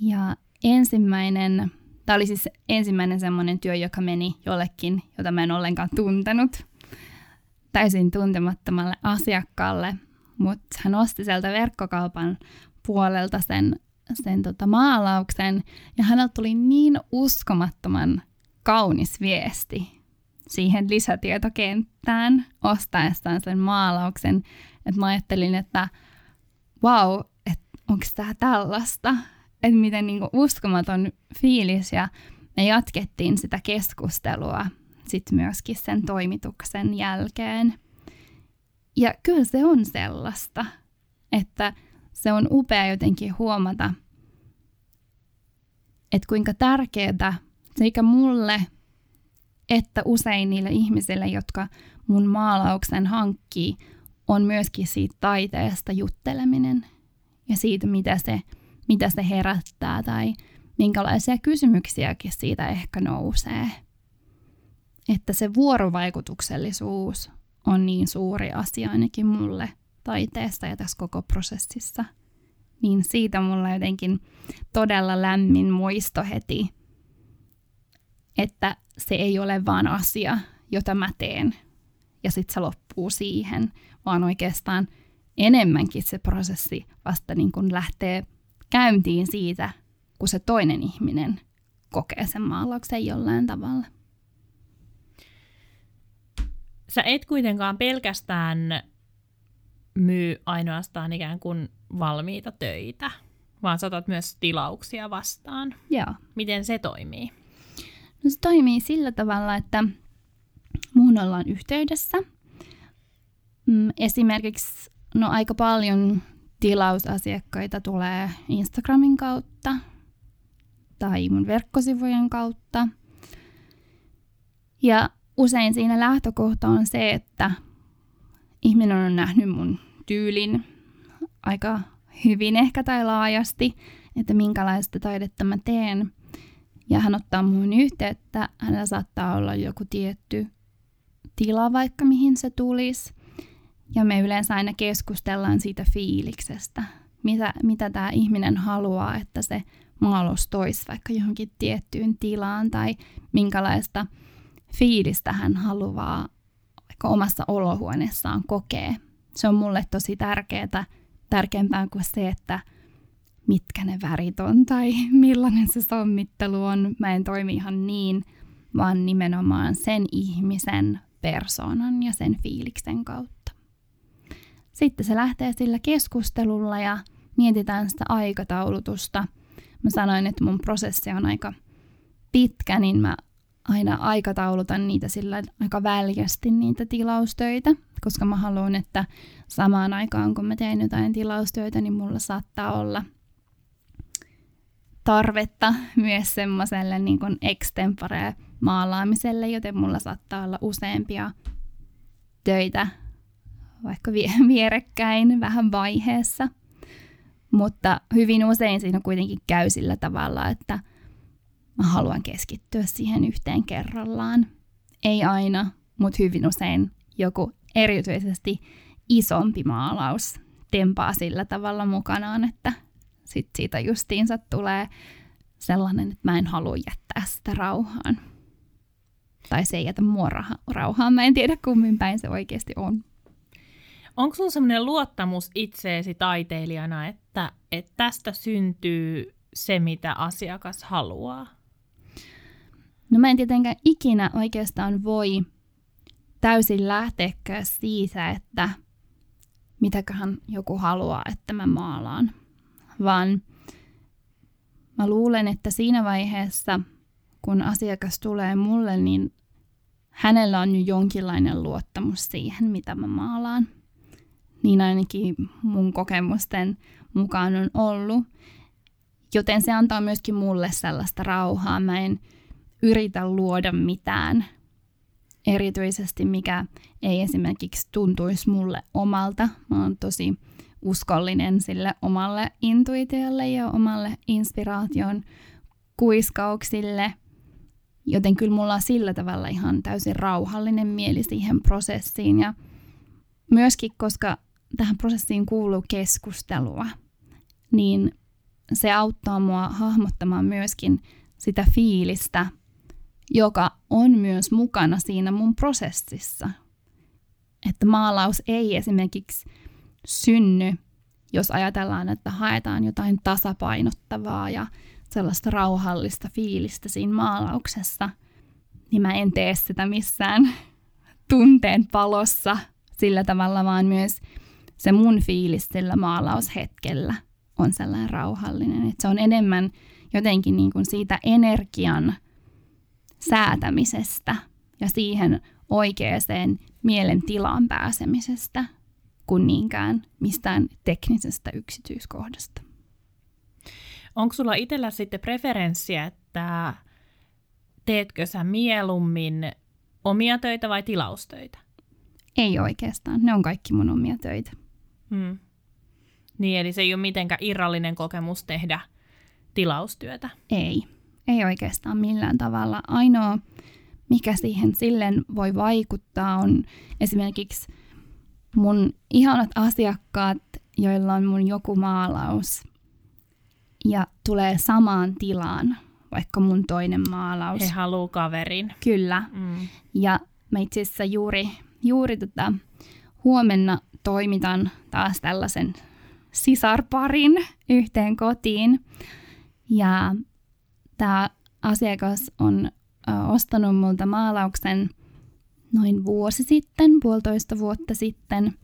Ja ensimmäinen, tämä oli siis ensimmäinen semmoinen työ, joka meni jollekin, jota mä en ollenkaan tuntenut, täysin tuntemattomalle asiakkaalle, mutta hän osti sieltä verkkokaupan puolelta sen, sen tota maalauksen, ja häneltä tuli niin uskomattoman kaunis viesti siihen lisätietokenttään ostaessaan sen maalauksen, että mä ajattelin, että wow, että onko tämä tällaista, että miten niinku uskomaton fiilis, ja me jatkettiin sitä keskustelua sitten myöskin sen toimituksen jälkeen. Ja kyllä se on sellaista, että se on upea jotenkin huomata, että kuinka tärkeää sekä mulle että usein niille ihmisille, jotka mun maalauksen hankkii, on myöskin siitä taiteesta jutteleminen ja siitä, mitä se, mitä se herättää tai minkälaisia kysymyksiäkin siitä ehkä nousee. Että se vuorovaikutuksellisuus on niin suuri asia ainakin mulle taiteessa ja tässä koko prosessissa. Niin siitä mulla jotenkin todella lämmin muisto heti että se ei ole vaan asia, jota mä teen ja sitten se loppuu siihen, vaan oikeastaan enemmänkin se prosessi vasta niin kun lähtee käyntiin siitä, kun se toinen ihminen kokee sen maalauksen jollain tavalla. Sä et kuitenkaan pelkästään myy ainoastaan ikään kuin valmiita töitä, vaan saatat myös tilauksia vastaan. Joo. Miten se toimii? No se toimii sillä tavalla, että muun ollaan yhteydessä. Mm, esimerkiksi no aika paljon tilausasiakkaita tulee Instagramin kautta tai mun verkkosivujen kautta. Ja usein siinä lähtökohta on se, että ihminen on nähnyt mun tyylin aika hyvin ehkä tai laajasti, että minkälaista taidetta mä teen. Ja hän ottaa muun yhteyttä, hänellä saattaa olla joku tietty tila vaikka mihin se tulisi. Ja me yleensä aina keskustellaan siitä fiiliksestä, mitä, mitä tämä ihminen haluaa, että se maalus toisi vaikka johonkin tiettyyn tilaan tai minkälaista fiilistä hän haluaa vaikka omassa olohuoneessaan kokee. Se on mulle tosi tärkeää, tärkeämpää kuin se, että mitkä ne värit on tai [LAUGHS] millainen se sommittelu on. Mä en toimi ihan niin, vaan nimenomaan sen ihmisen, persoonan ja sen fiiliksen kautta. Sitten se lähtee sillä keskustelulla ja mietitään sitä aikataulutusta. Mä sanoin, että mun prosessi on aika pitkä, niin mä aina aikataulutan niitä sillä aika väljästi niitä tilaustöitä, koska mä haluan, että samaan aikaan kun mä teen jotain tilaustöitä, niin mulla saattaa olla tarvetta myös semmoiselle niin kuin extempore maalaamiselle, joten mulla saattaa olla useampia töitä vaikka [LAUGHS] vierekkäin vähän vaiheessa. Mutta hyvin usein siinä kuitenkin käy sillä tavalla, että mä haluan keskittyä siihen yhteen kerrallaan. Ei aina, mutta hyvin usein joku erityisesti isompi maalaus tempaa sillä tavalla mukanaan, että sit siitä justiinsa tulee sellainen, että mä en halua jättää sitä rauhaan. Tai se ei jätä mua rauhaan. Mä en tiedä kummin päin se oikeasti on. Onko sulla sellainen luottamus itseesi taiteilijana, että, että tästä syntyy se, mitä asiakas haluaa? No mä en tietenkään ikinä oikeastaan voi täysin lähteäkään siitä, että mitäköhän joku haluaa, että mä maalaan. Vaan mä luulen, että siinä vaiheessa, kun asiakas tulee mulle, niin hänellä on jo jonkinlainen luottamus siihen, mitä mä maalaan. Niin ainakin mun kokemusten mukaan on ollut. Joten se antaa myöskin mulle sellaista rauhaa. Mä en yritä luoda mitään erityisesti, mikä ei esimerkiksi tuntuisi mulle omalta. Mä oon tosi uskollinen sille omalle intuitiolle ja omalle inspiraation kuiskauksille. Joten kyllä mulla on sillä tavalla ihan täysin rauhallinen mieli siihen prosessiin. Ja myöskin, koska tähän prosessiin kuuluu keskustelua, niin se auttaa mua hahmottamaan myöskin sitä fiilistä, joka on myös mukana siinä mun prosessissa. Että maalaus ei esimerkiksi synny, jos ajatellaan, että haetaan jotain tasapainottavaa ja sellaista rauhallista fiilistä siinä maalauksessa, niin mä en tee sitä missään [LAUGHS] tunteen palossa sillä tavalla, vaan myös se mun fiilis sillä maalaushetkellä on sellainen rauhallinen. Että se on enemmän jotenkin niin kuin siitä energian säätämisestä ja siihen oikeaan mielen tilaan pääsemisestä kuin niinkään mistään teknisestä yksityiskohdasta. Onko sulla itsellä sitten preferenssiä, että teetkö sä mieluummin omia töitä vai tilaustöitä? Ei oikeastaan, ne on kaikki mun omia töitä. Hmm. Niin, eli se ei ole mitenkään irrallinen kokemus tehdä tilaustyötä? Ei, ei oikeastaan millään tavalla. Ainoa, mikä siihen silleen voi vaikuttaa, on esimerkiksi mun ihanat asiakkaat, joilla on mun joku maalaus ja tulee samaan tilaan vaikka mun toinen maalaus. He haluu kaverin. Kyllä. Mm. Ja mä itse asiassa juuri, juuri tota, huomenna toimitan taas tällaisen sisarparin yhteen kotiin. Ja tämä asiakas on ostanut multa maalauksen noin vuosi sitten, puolitoista vuotta sitten.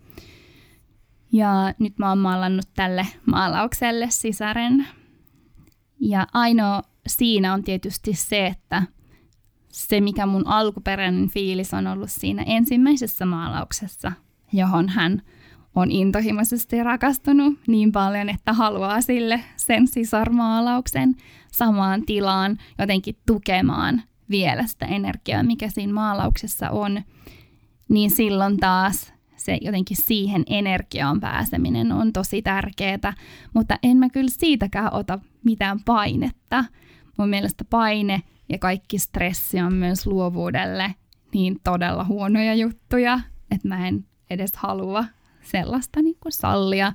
Ja nyt mä oon maalannut tälle maalaukselle sisaren. Ja ainoa siinä on tietysti se, että se mikä mun alkuperäinen fiilis on ollut siinä ensimmäisessä maalauksessa, johon hän on intohimoisesti rakastunut niin paljon, että haluaa sille sen sisarmaalauksen samaan tilaan jotenkin tukemaan vielä sitä energiaa, mikä siinä maalauksessa on, niin silloin taas se jotenkin siihen energiaan pääseminen on tosi tärkeää, mutta en mä kyllä siitäkään ota mitään painetta. Mun mielestä paine ja kaikki stressi on myös luovuudelle niin todella huonoja juttuja, että mä en edes halua sellaista niin kuin sallia.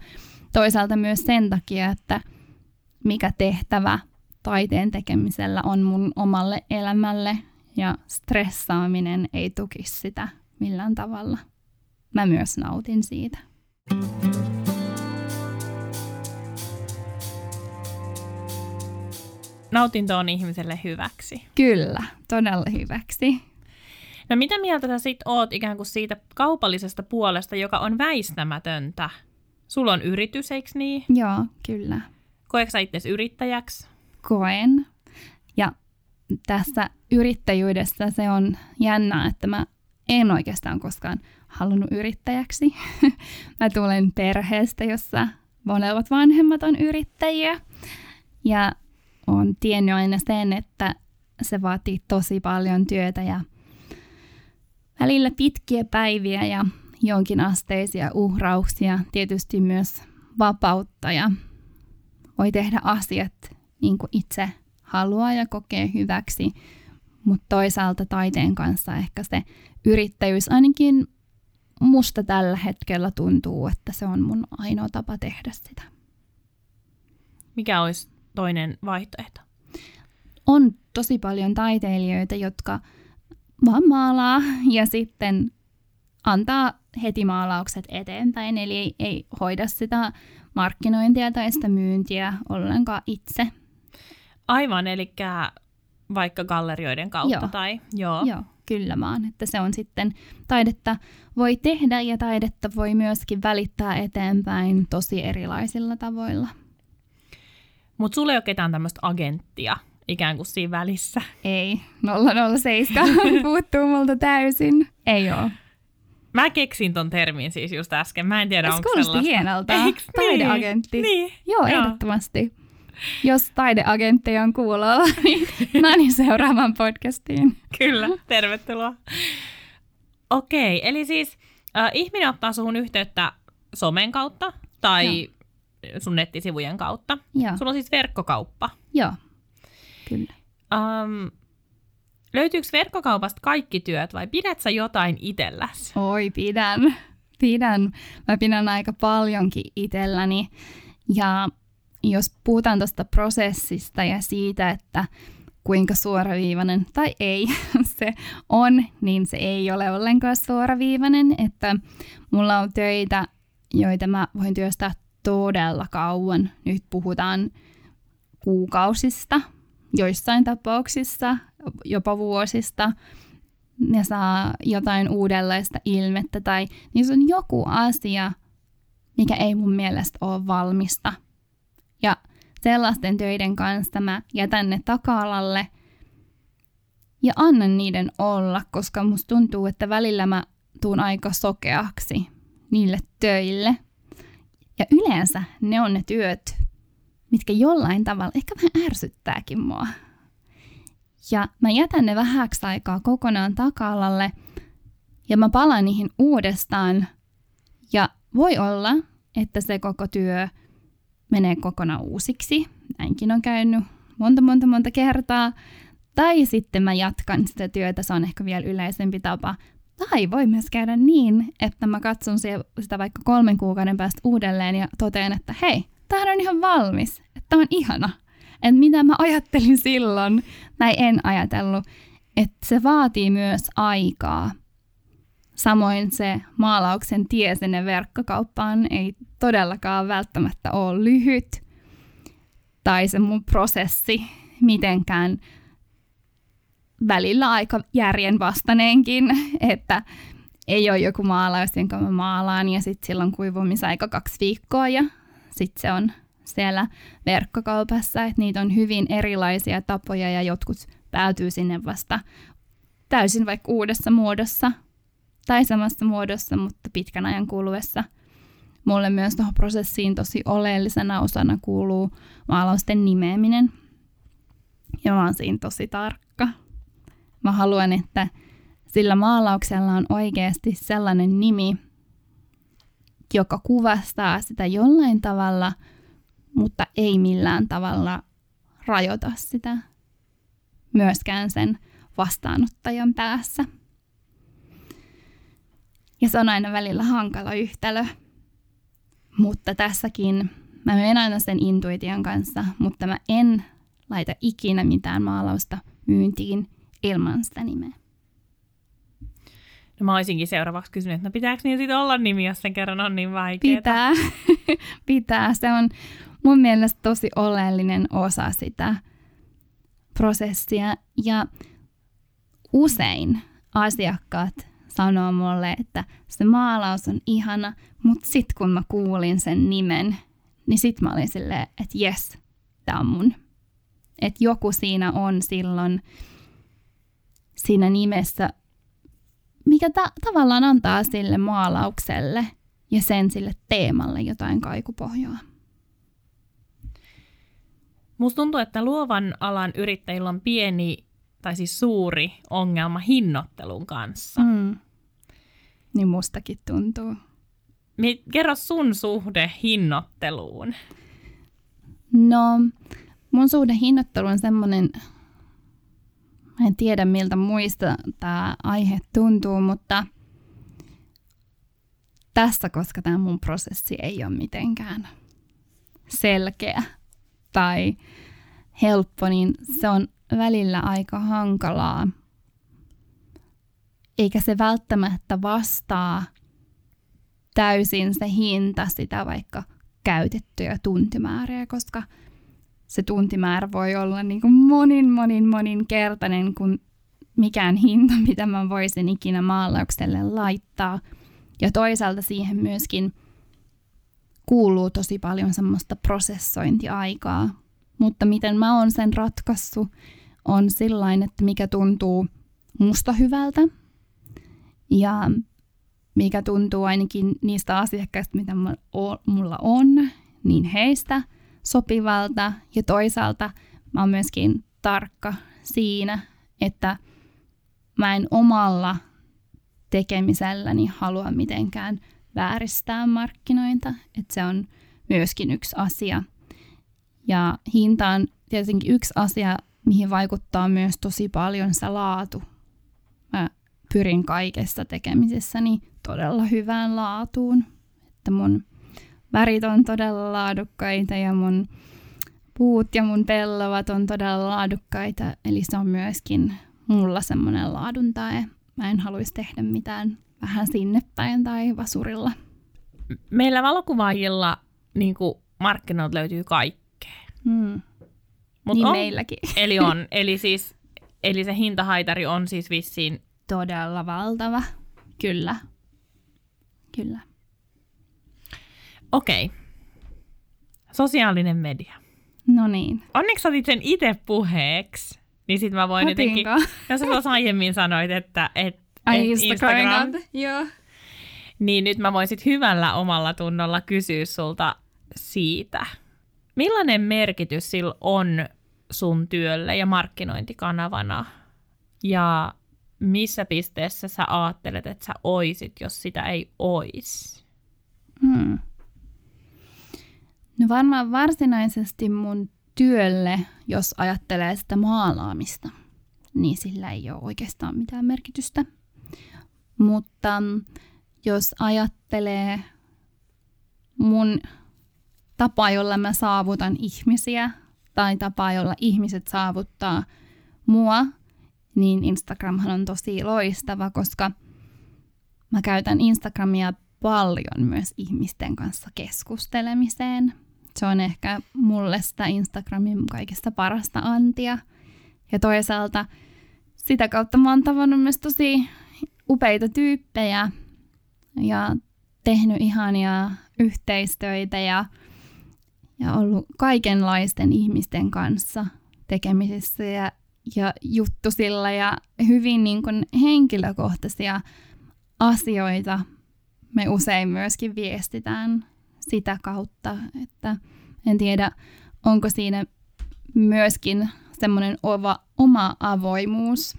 Toisaalta myös sen takia, että mikä tehtävä taiteen tekemisellä on mun omalle elämälle ja stressaaminen ei tukisi sitä millään tavalla. Mä myös nautin siitä. Nautinto on ihmiselle hyväksi. Kyllä, todella hyväksi. No mitä mieltä sä sit oot ikään kuin siitä kaupallisesta puolesta, joka on väistämätöntä? Sulla on yritys, eikö niin? Joo, kyllä. Koetko sä itse yrittäjäksi? Koen. Ja tässä yrittäjyydessä se on jännää, että mä en oikeastaan koskaan halunnut yrittäjäksi. [LAUGHS] mä tulen perheestä, jossa molemmat vanhemmat on yrittäjiä. Ja on tiennyt aina sen, että se vaatii tosi paljon työtä ja välillä pitkiä päiviä ja jonkinasteisia uhrauksia, tietysti myös vapautta ja voi tehdä asiat niin kuin itse haluaa ja kokee hyväksi, mutta toisaalta taiteen kanssa ehkä se yrittäjyys ainakin musta tällä hetkellä tuntuu, että se on mun ainoa tapa tehdä sitä. Mikä olisi toinen vaihtoehto? On tosi paljon taiteilijoita, jotka vaan maalaa ja sitten antaa heti maalaukset eteenpäin, eli ei, ei hoida sitä markkinointia tai sitä myyntiä ollenkaan itse. Aivan, eli vaikka gallerioiden kautta Joo. tai joo. Joo, kyllä vaan, että se on sitten taidetta voi tehdä ja taidetta voi myöskin välittää eteenpäin tosi erilaisilla tavoilla. Mutta sulla ei ole ketään tämmöistä agenttia ikään kuin siinä välissä. Ei, 007 [LAUGHS] puuttuu multa täysin. Ei oo. Mä keksin ton termin siis just äsken. Mä en tiedä, Se onko kuulosti sellaista. hienolta. Eiks niin? Taideagentti. Niin. Joo, Joo. ehdottomasti. Jos taideagentteja on kuulolla, [LAUGHS] niin mä niin seuraavaan podcastiin. Kyllä, tervetuloa. Okei, eli siis äh, ihminen ottaa suhun yhteyttä somen kautta tai sun nettisivujen kautta. Joo, Sulla on siis verkkokauppa. joo. Kyllä. Um, löytyykö verkkokaupasta kaikki työt vai pidät sä jotain itselläsi? Oi, pidän. Pidän. Mä pidän aika paljonkin itselläni. Ja jos puhutaan tuosta prosessista ja siitä, että kuinka suoraviivainen tai ei [LAUGHS] se on, niin se ei ole ollenkaan suoraviivainen. Että mulla on töitä, joita mä voin työstää todella kauan. Nyt puhutaan kuukausista, joissain tapauksissa jopa vuosista. Ne saa jotain uudenlaista ilmettä tai niissä on joku asia, mikä ei mun mielestä ole valmista. Ja sellaisten töiden kanssa mä jätän ne taka-alalle ja annan niiden olla, koska musta tuntuu, että välillä mä tuun aika sokeaksi niille töille. Ja yleensä ne on ne työt, mitkä jollain tavalla ehkä vähän ärsyttääkin mua. Ja mä jätän ne vähäksi aikaa kokonaan taka-alalle ja mä palaan niihin uudestaan. Ja voi olla, että se koko työ menee kokonaan uusiksi. Näinkin on käynyt monta, monta, monta kertaa. Tai sitten mä jatkan sitä työtä, se on ehkä vielä yleisempi tapa. Tai voi myös käydä niin, että mä katson sitä vaikka kolmen kuukauden päästä uudelleen ja totean, että hei, tämähän on ihan valmis, että on ihana. että mitä mä ajattelin silloin, tai en ajatellut, että se vaatii myös aikaa. Samoin se maalauksen tie sinne verkkokauppaan ei todellakaan välttämättä ole lyhyt, tai se mun prosessi mitenkään välillä aika järjenvastainenkin, [LAUGHS] että ei ole joku maalaus, jonka mä maalaan ja sitten silloin kuivumisaika kaksi viikkoa ja sitten se on siellä verkkokaupassa, että niitä on hyvin erilaisia tapoja ja jotkut päätyy sinne vasta täysin vaikka uudessa muodossa tai samassa muodossa, mutta pitkän ajan kuluessa. Mulle myös tuohon prosessiin tosi oleellisena osana kuuluu maalausten nimeäminen. Ja mä oon siinä tosi tarkka. Mä haluan, että sillä maalauksella on oikeasti sellainen nimi, joka kuvastaa sitä jollain tavalla, mutta ei millään tavalla rajoita sitä myöskään sen vastaanottajan päässä. Ja se on aina välillä hankala yhtälö. Mutta tässäkin mä menen aina sen intuition kanssa, mutta mä en laita ikinä mitään maalausta myyntiin ilman sitä nimeä. No mä olisinkin seuraavaksi kysynyt, että no pitääkö niin sitten olla nimi, jos sen kerran on niin vaikeaa? Pitää. [LAUGHS] Pitää. Se on mun mielestä tosi oleellinen osa sitä prosessia. Ja usein asiakkaat sanoo mulle, että se maalaus on ihana, mutta sitten kun mä kuulin sen nimen, niin sitten mä olin silleen, että jes, tämä on mun. Että joku siinä on silloin siinä nimessä mikä ta- tavallaan antaa sille maalaukselle ja sen sille teemalle jotain kaikupohjaa. Musta tuntuu, että luovan alan yrittäjillä on pieni tai siis suuri ongelma hinnoittelun kanssa. Mm. Niin mustakin tuntuu. Kerro sun suhde hinnoitteluun. No, mun suhde hinnoitteluun on semmoinen Mä en tiedä, miltä muista tämä aihe tuntuu, mutta tässä, koska tämä mun prosessi ei ole mitenkään selkeä tai helppo, niin se on välillä aika hankalaa. Eikä se välttämättä vastaa täysin se hinta sitä vaikka käytettyjä tuntimääriä, koska – se tuntimäärä voi olla niin kuin monin, monin, monin kertainen kuin mikään hinta, [LAUGHS] mitä mä voisin ikinä maalaukselle laittaa. Ja toisaalta siihen myöskin kuuluu tosi paljon semmoista prosessointiaikaa. Mutta miten mä oon sen ratkaissut, on sillain, että mikä tuntuu musta hyvältä ja mikä tuntuu ainakin niistä asiakkaista, mitä mulla on, niin heistä – sopivalta ja toisaalta mä oon myöskin tarkka siinä, että mä en omalla tekemiselläni halua mitenkään vääristää markkinointa, että se on myöskin yksi asia. Ja hinta on tietenkin yksi asia, mihin vaikuttaa myös tosi paljon se laatu. Mä pyrin kaikessa tekemisessäni todella hyvään laatuun, että mun värit on todella laadukkaita ja mun puut ja mun pellavat on todella laadukkaita. Eli se on myöskin mulla semmoinen laadun tae. Mä en haluaisi tehdä mitään vähän sinne päin tai vasurilla. Meillä valokuvaajilla niin markkinoilta löytyy kaikkea. Hmm. Mut niin on, meilläkin. [LAUGHS] Eli on. Eli, siis, eli se hintahaitari on siis vissiin... Todella valtava. Kyllä. Kyllä. Okei. Sosiaalinen media. No niin. Onneksi otit sen itse puheeksi. Niin sit mä voin Otinko? jotenkin... Jos sä aiemmin sanoit, että et, Ai et Instagram. Instagram. Joo. Niin nyt mä voisin hyvällä omalla tunnolla kysyä sulta siitä. Millainen merkitys sillä on sun työlle ja markkinointikanavana? Ja missä pisteessä sä ajattelet, että sä oisit, jos sitä ei ois? Hmm. No varmaan varsinaisesti mun työlle, jos ajattelee sitä maalaamista, niin sillä ei ole oikeastaan mitään merkitystä. Mutta jos ajattelee mun tapa, jolla mä saavutan ihmisiä tai tapa, jolla ihmiset saavuttaa mua, niin Instagramhan on tosi loistava, koska mä käytän Instagramia paljon myös ihmisten kanssa keskustelemiseen. Se on ehkä mulle sitä Instagramin kaikista parasta antia. Ja toisaalta sitä kautta mä oon tavannut myös tosi upeita tyyppejä ja tehnyt ihania yhteistöitä ja, ja ollut kaikenlaisten ihmisten kanssa tekemisissä ja, ja juttusilla ja hyvin niin kuin henkilökohtaisia asioita me usein myöskin viestitään sitä kautta, että en tiedä, onko siinä myöskin semmoinen oma avoimuus,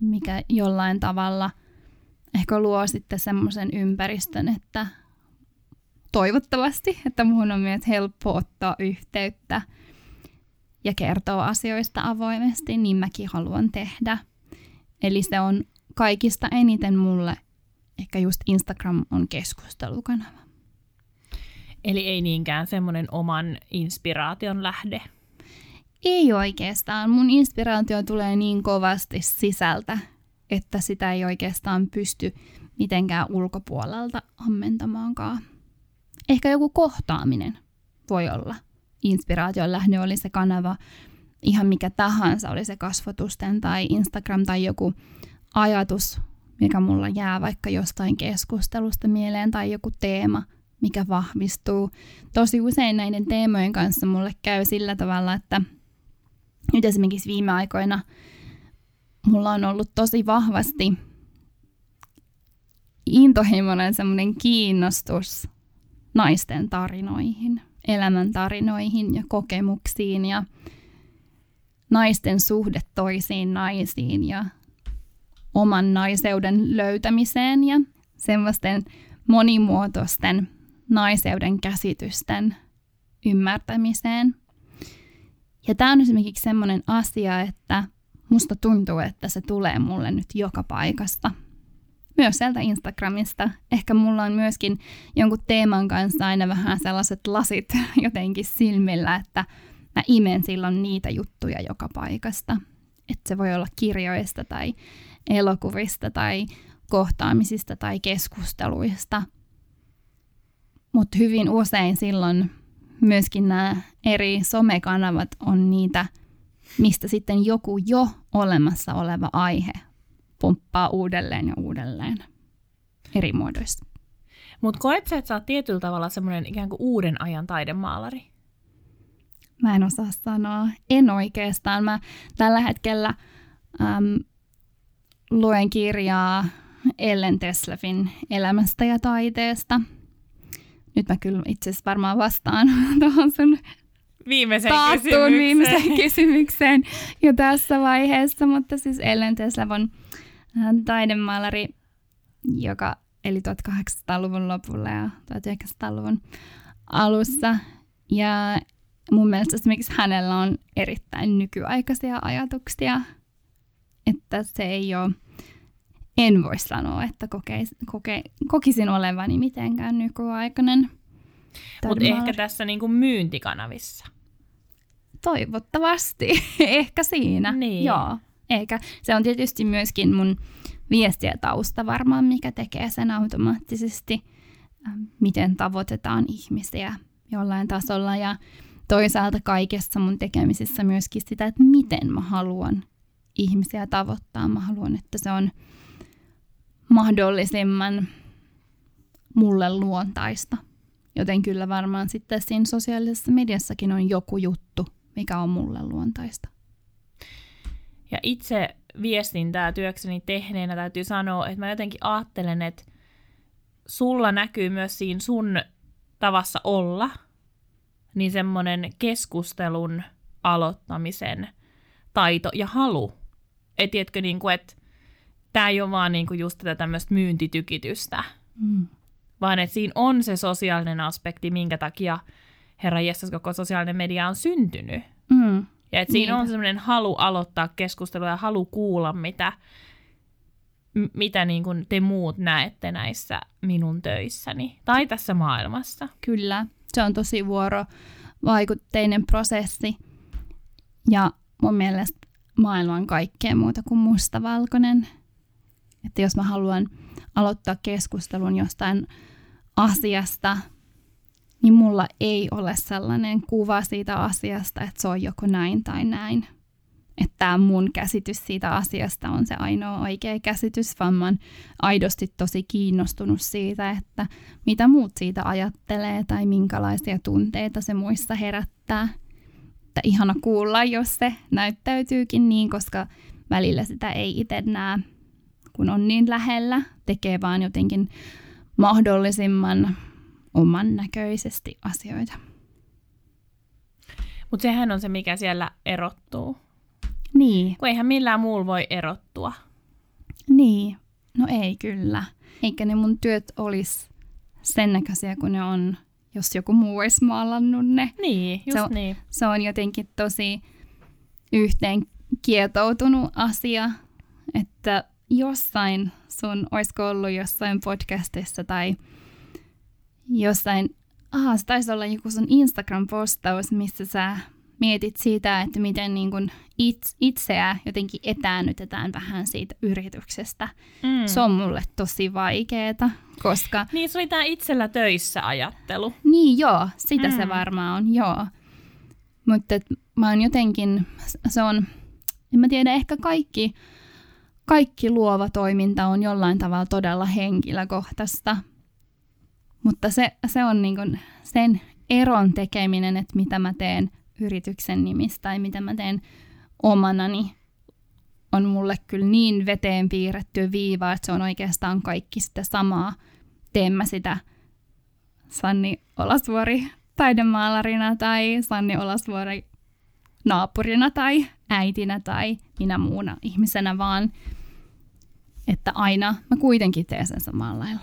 mikä jollain tavalla ehkä luo sitten semmoisen ympäristön, että toivottavasti, että muhun on myös helppo ottaa yhteyttä ja kertoa asioista avoimesti, niin mäkin haluan tehdä. Eli se on kaikista eniten mulle ehkä just Instagram on keskustelukanava. Eli ei niinkään semmoinen oman inspiraation lähde? Ei oikeastaan. Mun inspiraatio tulee niin kovasti sisältä, että sitä ei oikeastaan pysty mitenkään ulkopuolelta ammentamaankaan. Ehkä joku kohtaaminen voi olla inspiraation lähde, oli se kanava ihan mikä tahansa, oli se kasvotusten tai Instagram tai joku ajatus, mikä mulla jää vaikka jostain keskustelusta mieleen tai joku teema, mikä vahvistuu. Tosi usein näiden teemojen kanssa mulle käy sillä tavalla, että nyt esimerkiksi viime aikoina mulla on ollut tosi vahvasti intohimoinen semmoinen kiinnostus naisten tarinoihin, elämän tarinoihin ja kokemuksiin ja naisten suhde toisiin naisiin ja oman naiseuden löytämiseen ja semmoisten monimuotoisten naiseuden käsitysten ymmärtämiseen. Ja tämä on esimerkiksi semmoinen asia, että musta tuntuu, että se tulee mulle nyt joka paikasta. Myös sieltä Instagramista. Ehkä mulla on myöskin jonkun teeman kanssa aina vähän sellaiset lasit [LAUGHS] jotenkin silmillä, että mä imen silloin niitä juttuja joka paikasta. Että se voi olla kirjoista tai elokuvista tai kohtaamisista tai keskusteluista. Mutta hyvin usein silloin myöskin nämä eri somekanavat on niitä, mistä sitten joku jo olemassa oleva aihe pomppaa uudelleen ja uudelleen eri muodoissa. Mutta koet sä, että sä oot tietyllä tavalla semmoinen ikään kuin uuden ajan taidemaalari? Mä en osaa sanoa. En oikeastaan. Mä tällä hetkellä äm, luen kirjaa Ellen Teslefin elämästä ja taiteesta. Nyt mä kyllä itse asiassa varmaan vastaan [LAUGHS] tuohon sun viimeiseen kysymykseen. viimeiseen [LAUGHS] kysymykseen jo tässä vaiheessa, mutta siis Ellen Teslev on äh, taidemaalari, joka eli 1800-luvun lopulla ja 1900-luvun alussa. Ja mun mielestä esimerkiksi hänellä on erittäin nykyaikaisia ajatuksia että se ei ole, en voi sanoa, että kokeis, koke, kokisin olevani mitenkään nykyaikainen. Mutta ehkä tässä niinku myyntikanavissa. Toivottavasti, [LAUGHS] ehkä siinä, niin. joo. Eikä, se on tietysti myöskin mun viestiä tausta varmaan, mikä tekee sen automaattisesti, ähm, miten tavoitetaan ihmisiä jollain tasolla ja toisaalta kaikessa mun tekemisissä myöskin sitä, että miten mä haluan ihmisiä tavoittaa. Mä haluan, että se on mahdollisimman mulle luontaista. Joten kyllä varmaan sitten siinä sosiaalisessa mediassakin on joku juttu, mikä on mulle luontaista. Ja itse viestintää työkseni tehneenä täytyy sanoa, että mä jotenkin ajattelen, että sulla näkyy myös siinä sun tavassa olla, niin semmoinen keskustelun aloittamisen taito ja halu et tiedätkö, niin kuin, että tämä ei ole vaan niin kuin just tätä tämmöistä myyntitykitystä, mm. vaan että siinä on se sosiaalinen aspekti, minkä takia Herra Jessas koko sosiaalinen media on syntynyt. Mm. Ja että siinä on semmoinen halu aloittaa keskustelua ja halu kuulla, mitä, m- mitä niin kuin te muut näette näissä minun töissäni tai tässä maailmassa. Kyllä, se on tosi vuoro vaikutteinen prosessi. Ja mun mielestä maailma on kaikkea muuta kuin mustavalkoinen. Että jos mä haluan aloittaa keskustelun jostain asiasta, niin mulla ei ole sellainen kuva siitä asiasta, että se on joko näin tai näin. Että tämä mun käsitys siitä asiasta on se ainoa oikea käsitys, vaan mä oon aidosti tosi kiinnostunut siitä, että mitä muut siitä ajattelee tai minkälaisia tunteita se muissa herättää. Että ihana kuulla, jos se näyttäytyykin niin, koska välillä sitä ei itse näe, kun on niin lähellä. Tekee vaan jotenkin mahdollisimman oman näköisesti asioita. Mutta sehän on se, mikä siellä erottuu. Niin. Kun eihän millään muulla voi erottua. Niin. No ei kyllä. Eikä ne mun työt olisi sen näköisiä kuin ne on, jos joku muu olisi maalannut ne. Niin, just se on, niin. Se on jotenkin tosi yhteen kietoutunut asia, että jossain sun, olisiko ollut jossain podcastissa tai jossain, aha, se taisi olla joku sun Instagram-postaus, missä sä mietit siitä, että miten niin kun itse, itseä jotenkin etäännytetään vähän siitä yrityksestä. Mm. Se on mulle tosi vaikeeta, koska... Niin, se oli tämä itsellä töissä ajattelu. Niin joo, sitä mm. se varmaan on, joo. Mutta mä oon jotenkin, se on, en mä tiedä, ehkä kaikki, kaikki luova toiminta on jollain tavalla todella henkilökohtaista. Mutta se, se on niin kun sen eron tekeminen, että mitä mä teen yrityksen nimissä tai mitä mä teen omanani, on mulle kyllä niin veteen piirretty viiva, että se on oikeastaan kaikki sitä samaa. Teen mä sitä Sanni Olasvuori taidemaalarina tai Sanni Olasvuori naapurina tai äitinä tai minä muuna ihmisenä, vaan että aina mä kuitenkin teen sen samalla lailla.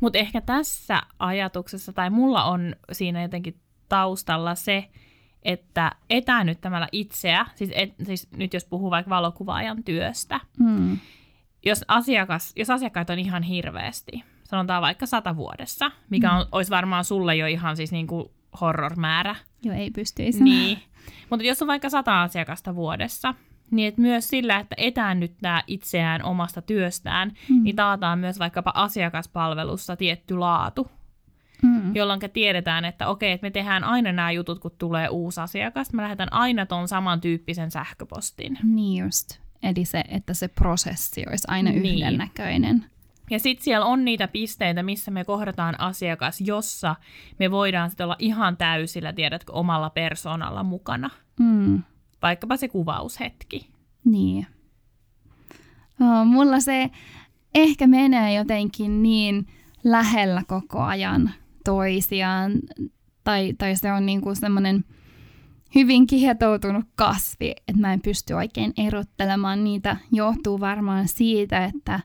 Mutta ehkä tässä ajatuksessa, tai mulla on siinä jotenkin taustalla se, että etäännyttämällä itseä, siis, et, siis nyt jos puhuu vaikka valokuvaajan työstä, Mm. jos, asiakas, jos asiakkaita on ihan hirveästi, sanotaan vaikka sata vuodessa, mikä Mm. on, olisi varmaan sulle jo ihan siis niinku horror-määrä, Joo, ei pystyisi. niin. Mutta jos on vaikka sata asiakasta vuodessa, niin et myös sillä, että etäännyttää itseään omasta työstään, Mm. niin taataan myös vaikkapa asiakaspalvelussa tietty laatu, Mm. jolloin tiedetään, että okei, että me tehdään aina nämä jutut, kun tulee uusi asiakas. Mä lähetän aina ton samantyyppisen sähköpostin. Niin just. Eli se, että se prosessi olisi aina Niin. yhdennäköinen. Ja sitten siellä on niitä pisteitä, missä me kohdataan asiakas, jossa me voidaan sitten olla ihan täysillä, tiedätkö, omalla persoonalla mukana. Mm. Vaikkapa se kuvaushetki. Niin. Oh, mulla se ehkä menee jotenkin niin lähellä koko ajan toisiaan, tai, tai se on niinku semmoinen hyvin kietoutunut kasvi, että mä en pysty oikein erottelemaan niitä. Johtuu varmaan siitä, että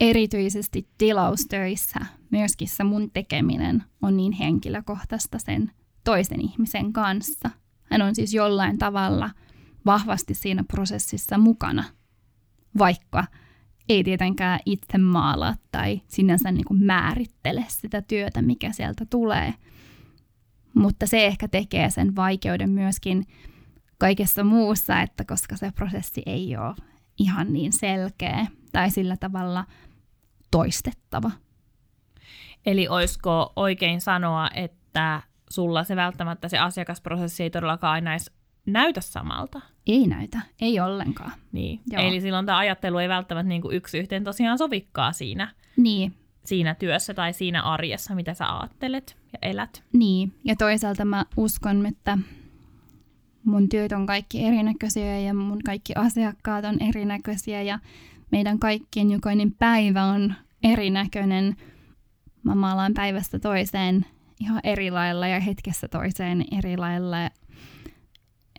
erityisesti tilaustöissä myöskin se mun tekeminen on niin henkilökohtaista sen toisen ihmisen kanssa. Hän on siis jollain tavalla vahvasti siinä prosessissa mukana, vaikka ei tietenkään itse maalaa tai sinänsä niin kuin määrittele sitä työtä, mikä sieltä tulee. Mutta se ehkä tekee sen vaikeuden myöskin kaikessa muussa, että koska se prosessi ei ole ihan niin selkeä tai sillä tavalla toistettava. Eli olisiko oikein sanoa, että sulla se välttämättä se asiakasprosessi ei todellakaan aina edes näytä samalta? Ei näytä, ei ollenkaan. Niin. Joo. Eli silloin tämä ajattelu ei välttämättä niin kuin yksi yhteen tosiaan sovikkaa siinä, Niin, siinä työssä tai siinä arjessa, mitä sä ajattelet ja elät. Niin, ja toisaalta mä uskon, että mun työt on kaikki erinäköisiä ja mun kaikki asiakkaat on erinäköisiä ja meidän kaikkien jokainen päivä on erinäköinen. Mä maalaan päivästä toiseen ihan eri lailla ja hetkessä toiseen eri lailla.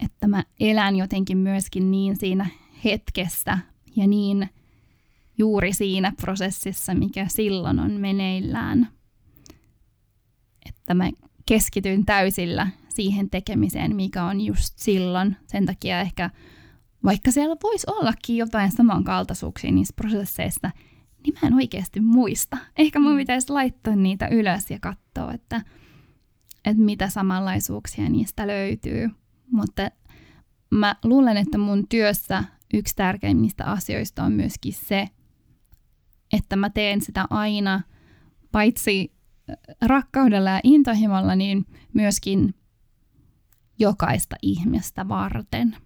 Että mä elän jotenkin myöskin niin siinä hetkessä ja niin juuri siinä prosessissa, mikä silloin on meneillään että mä keskityn täysillä siihen tekemiseen, mikä on just silloin. Sen takia ehkä, vaikka siellä voisi ollakin jotain samankaltaisuuksia niissä prosesseissa, niin mä en oikeasti muista. Ehkä mun pitäisi laittaa niitä ylös ja katsoa, että, että mitä samanlaisuuksia niistä löytyy. Mutta mä luulen, että mun työssä yksi tärkeimmistä asioista on myöskin se, että mä teen sitä aina paitsi rakkaudella ja intohimolla, niin myöskin jokaista ihmistä varten.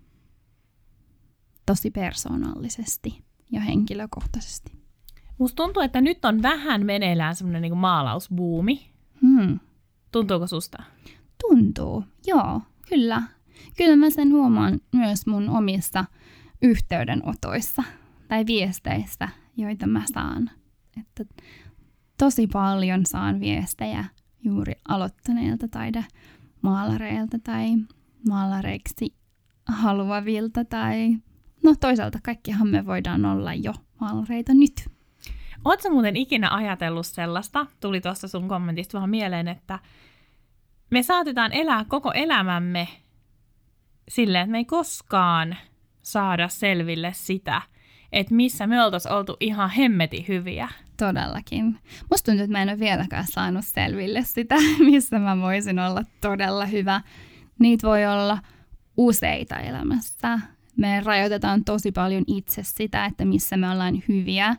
Tosi persoonallisesti ja henkilökohtaisesti. Musta tuntuu, että nyt on vähän meneillään semmoinen niin maalausbuumi. Hmm. Tuntuuko susta? Tuntuu, joo, kyllä. Kyllä mä sen huomaan myös mun omissa yhteydenotoissa tai viesteissä, joita mä saan. Että tosi paljon saan viestejä juuri aloittaneilta taidemaalareilta tai maalareiksi haluavilta tai no toisaalta kaikkihan me voidaan olla jo maalareita nyt. Oletko muuten ikinä ajatellut sellaista, tuli tuossa sun kommentista vaan mieleen, että me saatetaan elää koko elämämme silleen, että me ei koskaan saada selville sitä, että missä me oltaisiin oltu ihan hemmeti hyviä. Todellakin. Musta tuntuu, että mä en ole vieläkään saanut selville sitä, [LAUGHS] missä mä voisin olla todella hyvä. Niitä voi olla useita elämässä. Me rajoitetaan tosi paljon itse sitä, että missä me ollaan hyviä.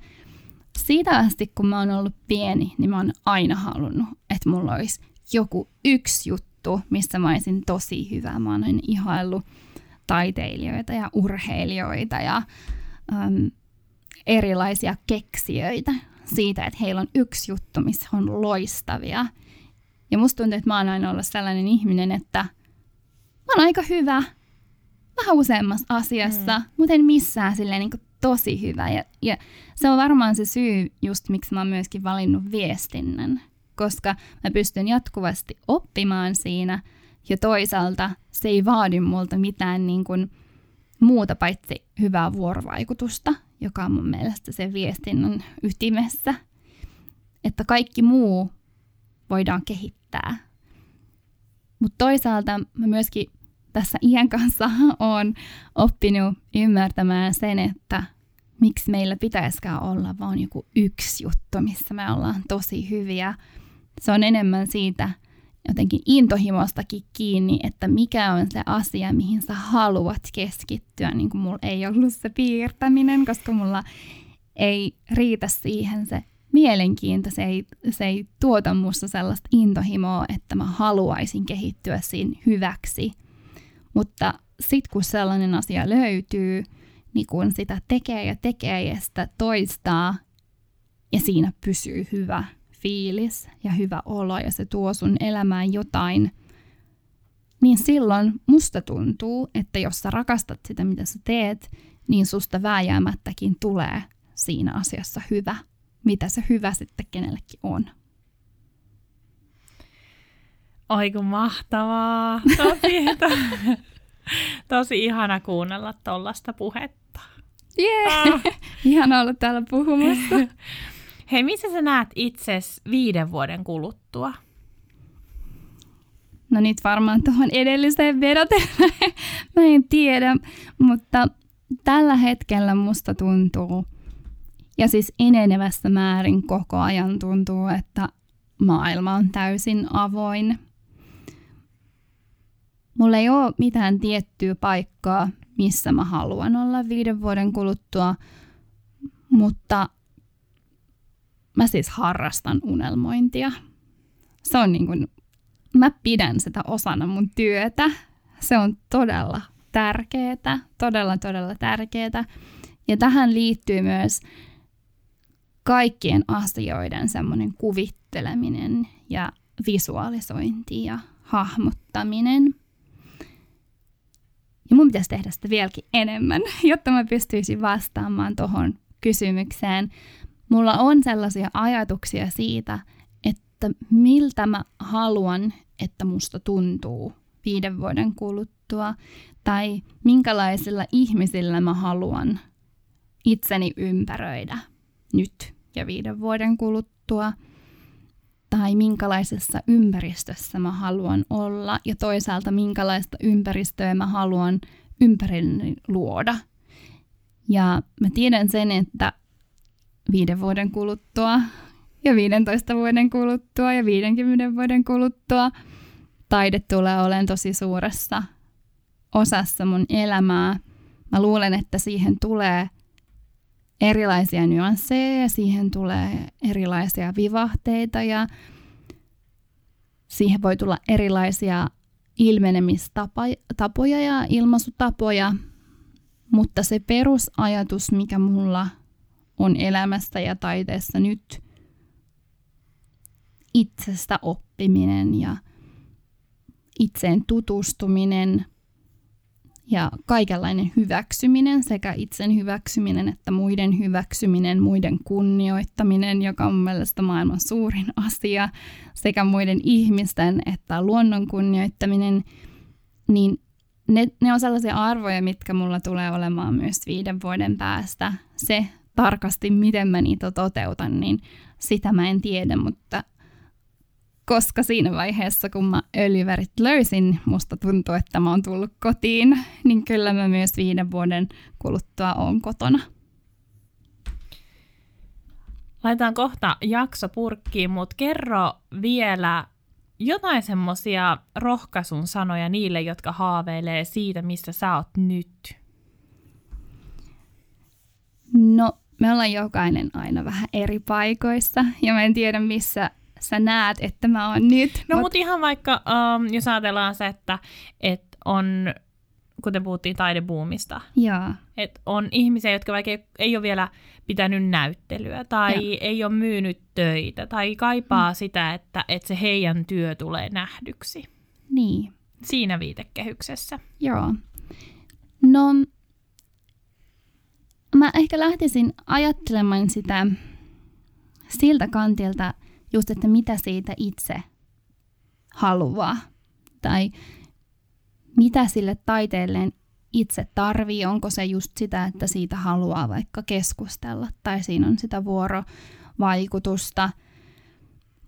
Siitä asti, kun mä oon ollut pieni, niin mä oon aina halunnut, että mulla olisi joku yksi juttu, missä mä olisin tosi hyvä. Mä oon ihaillut taiteilijoita ja urheilijoita ja äm, erilaisia keksijöitä siitä, että heillä on yksi juttu, missä on loistavia. Ja musta tuntuu, että mä oon aina ollut sellainen ihminen, että mä oon aika hyvä vähän useammassa asiassa, mm. mutta en missään silleen niin tosi hyvä. Ja, ja se on varmaan se syy just, miksi mä oon myöskin valinnut viestinnän, koska mä pystyn jatkuvasti oppimaan siinä, ja toisaalta se ei vaadi multa mitään niin kuin muuta paitsi hyvää vuorovaikutusta, joka on mun mielestä se viestinnän ytimessä. Että kaikki muu voidaan kehittää. Mutta toisaalta mä myöskin tässä iän kanssa on oppinut ymmärtämään sen, että miksi meillä pitäisikään olla vain joku yksi juttu, missä me ollaan tosi hyviä. Se on enemmän siitä jotenkin intohimostakin kiinni, että mikä on se asia, mihin sä haluat keskittyä. Niin kuin mulla ei ollut se piirtäminen, koska mulla ei riitä siihen se mielenkiinto, se ei, se ei tuota musta sellaista intohimoa, että mä haluaisin kehittyä siinä hyväksi. Mutta sitten kun sellainen asia löytyy, niin kun sitä tekee ja tekee ja sitä toistaa ja siinä pysyy hyvä fiilis ja hyvä olo ja se tuo sun elämään jotain, niin silloin musta tuntuu, että jos sä rakastat sitä, mitä sä teet, niin susta vääjäämättäkin tulee siinä asiassa hyvä, mitä se hyvä sitten kenellekin on. Oi mahtavaa. Tosi, [LAUGHS] to, tosi ihana kuunnella tuollaista puhetta. Jee, yeah. ah. [LAUGHS] ihana olla täällä puhumassa. [LAUGHS] Hei, missä sä näet itses viiden vuoden kuluttua? No nyt varmaan tuohon edelliseen vedoten, mä en tiedä, mutta tällä hetkellä musta tuntuu, ja siis enenevässä määrin koko ajan tuntuu, että maailma on täysin avoin. Mulla ei ole mitään tiettyä paikkaa, missä mä haluan olla viiden vuoden kuluttua, mutta mä siis harrastan unelmointia. Se on niin kuin, mä pidän sitä osana mun työtä. Se on todella tärkeää, todella todella tärkeää. Ja tähän liittyy myös kaikkien asioiden semmoinen kuvitteleminen ja visualisointi ja hahmottaminen. Ja mun pitäisi tehdä sitä vieläkin enemmän, [LAUGHS] jotta mä pystyisin vastaamaan tuohon kysymykseen. Mulla on sellaisia ajatuksia siitä, että miltä mä haluan, että musta tuntuu viiden vuoden kuluttua, tai minkälaisilla ihmisillä mä haluan itseni ympäröidä nyt ja viiden vuoden kuluttua, tai minkälaisessa ympäristössä mä haluan olla, ja toisaalta minkälaista ympäristöä mä haluan ympärilleni luoda. Ja mä tiedän sen, että viiden vuoden kuluttua ja 15 vuoden kuluttua ja 50 vuoden kuluttua, taide tulee olemaan tosi suuressa osassa mun elämää. Mä luulen, että siihen tulee erilaisia nyansseja ja siihen tulee erilaisia vivahteita ja siihen voi tulla erilaisia ilmenemistapoja ja ilmaisutapoja, mutta se perusajatus, mikä mulla on elämässä ja taiteessa nyt, itsestä oppiminen ja itseen tutustuminen ja kaikenlainen hyväksyminen, sekä itsen hyväksyminen että muiden hyväksyminen, muiden kunnioittaminen, joka on mielestäni maailman suurin asia, sekä muiden ihmisten että luonnon kunnioittaminen, niin ne, ne on sellaisia arvoja, mitkä mulla tulee olemaan myös viiden vuoden päästä. Se tarkasti, miten mä niitä toteutan, niin sitä mä en tiedä, mutta koska siinä vaiheessa, kun mä öljyvärit löysin, musta tuntuu, että mä oon tullut kotiin, niin kyllä mä myös viiden vuoden kuluttua oon kotona. Laitetaan kohta jakso purkkiin, mutta kerro vielä jotain semmoisia rohkaisun sanoja niille, jotka haaveilee siitä, missä sä oot nyt. No, me ollaan jokainen aina vähän eri paikoissa ja mä en tiedä, missä sä näet, että mä oon nyt. No mut, mut ihan vaikka, um, jos ajatellaan se, että et on, kuten puhuttiin taidebuumista, Jaa. että on ihmisiä, jotka vaikka ei, ei ole vielä pitänyt näyttelyä tai ja. ei ole myynyt töitä tai kaipaa mm. sitä, että, että se heidän työ tulee nähdyksi. Niin. Siinä viitekehyksessä. Joo. No, mä ehkä lähtisin ajattelemaan sitä siltä kantilta, just, että mitä siitä itse haluaa. Tai mitä sille taiteelleen itse tarvii, onko se just sitä, että siitä haluaa vaikka keskustella tai siinä on sitä vuorovaikutusta.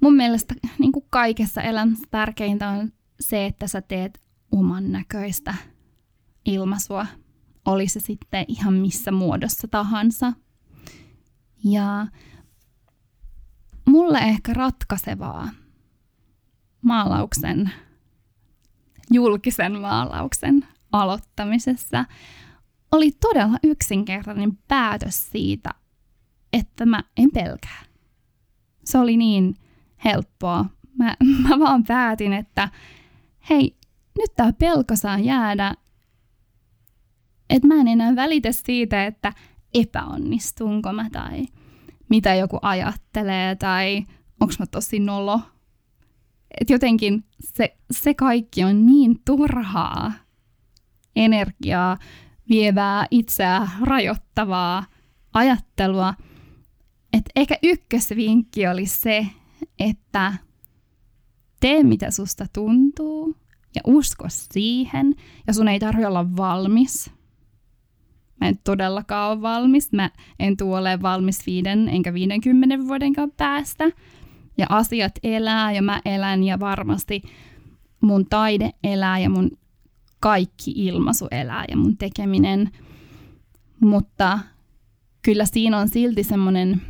Mun mielestä niin kuin kaikessa elämässä tärkeintä on se, että sä teet oman näköistä ilmaisua, oli se sitten ihan missä muodossa tahansa. Ja mulle ehkä ratkaisevaa maalauksen, julkisen maalauksen aloittamisessa oli todella yksinkertainen päätös siitä, että mä en pelkää. Se oli niin helppoa. Mä, [LAUGHS] mä vaan päätin, että hei, nyt tää pelko saa jäädä. Että mä en enää välitä siitä, että epäonnistunko mä tai mitä joku ajattelee tai onko mä tosi nolo. Et jotenkin se, se kaikki on niin turhaa energiaa vievää, itseä rajoittavaa ajattelua, että ehkä ykkösvinkki oli se, että tee mitä susta tuntuu ja usko siihen, ja sun ei tarvitse olla valmis – Mä en todellakaan ole valmis. Mä en tule ole valmis viiden enkä 50 vuoden päästä. Ja asiat elää ja mä elän ja varmasti mun taide elää ja mun kaikki ilmaisu elää ja mun tekeminen. Mutta kyllä siinä on silti semmoinen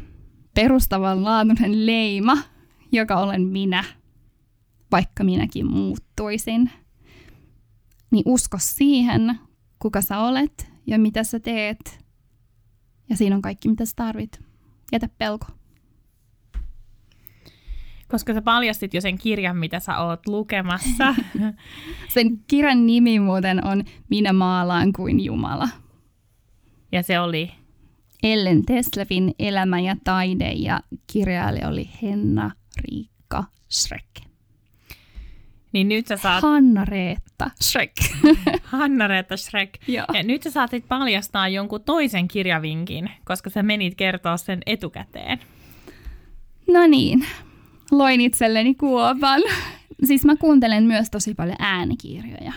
perustavanlaatuinen leima, joka olen minä, vaikka minäkin muuttuisin. Niin usko siihen, kuka sä olet ja mitä sä teet. Ja siinä on kaikki, mitä sä tarvit. Jätä pelko. Koska sä paljastit jo sen kirjan, mitä sä oot lukemassa. [LAUGHS] sen kirjan nimi muuten on Minä maalaan kuin Jumala. Ja se oli? Ellen Teslevin Elämä ja taide ja kirjailija oli Henna Riikka Schreck. Niin nyt sä saat... Hanna-Reetta Shrek. [LAUGHS] Hanna-Reetta Shrek. Joo. Ja nyt sä saatit paljastaa jonkun toisen kirjavinkin, koska sä menit kertoa sen etukäteen. No niin, loin itselleni kuopan. Siis mä kuuntelen myös tosi paljon äänikirjoja.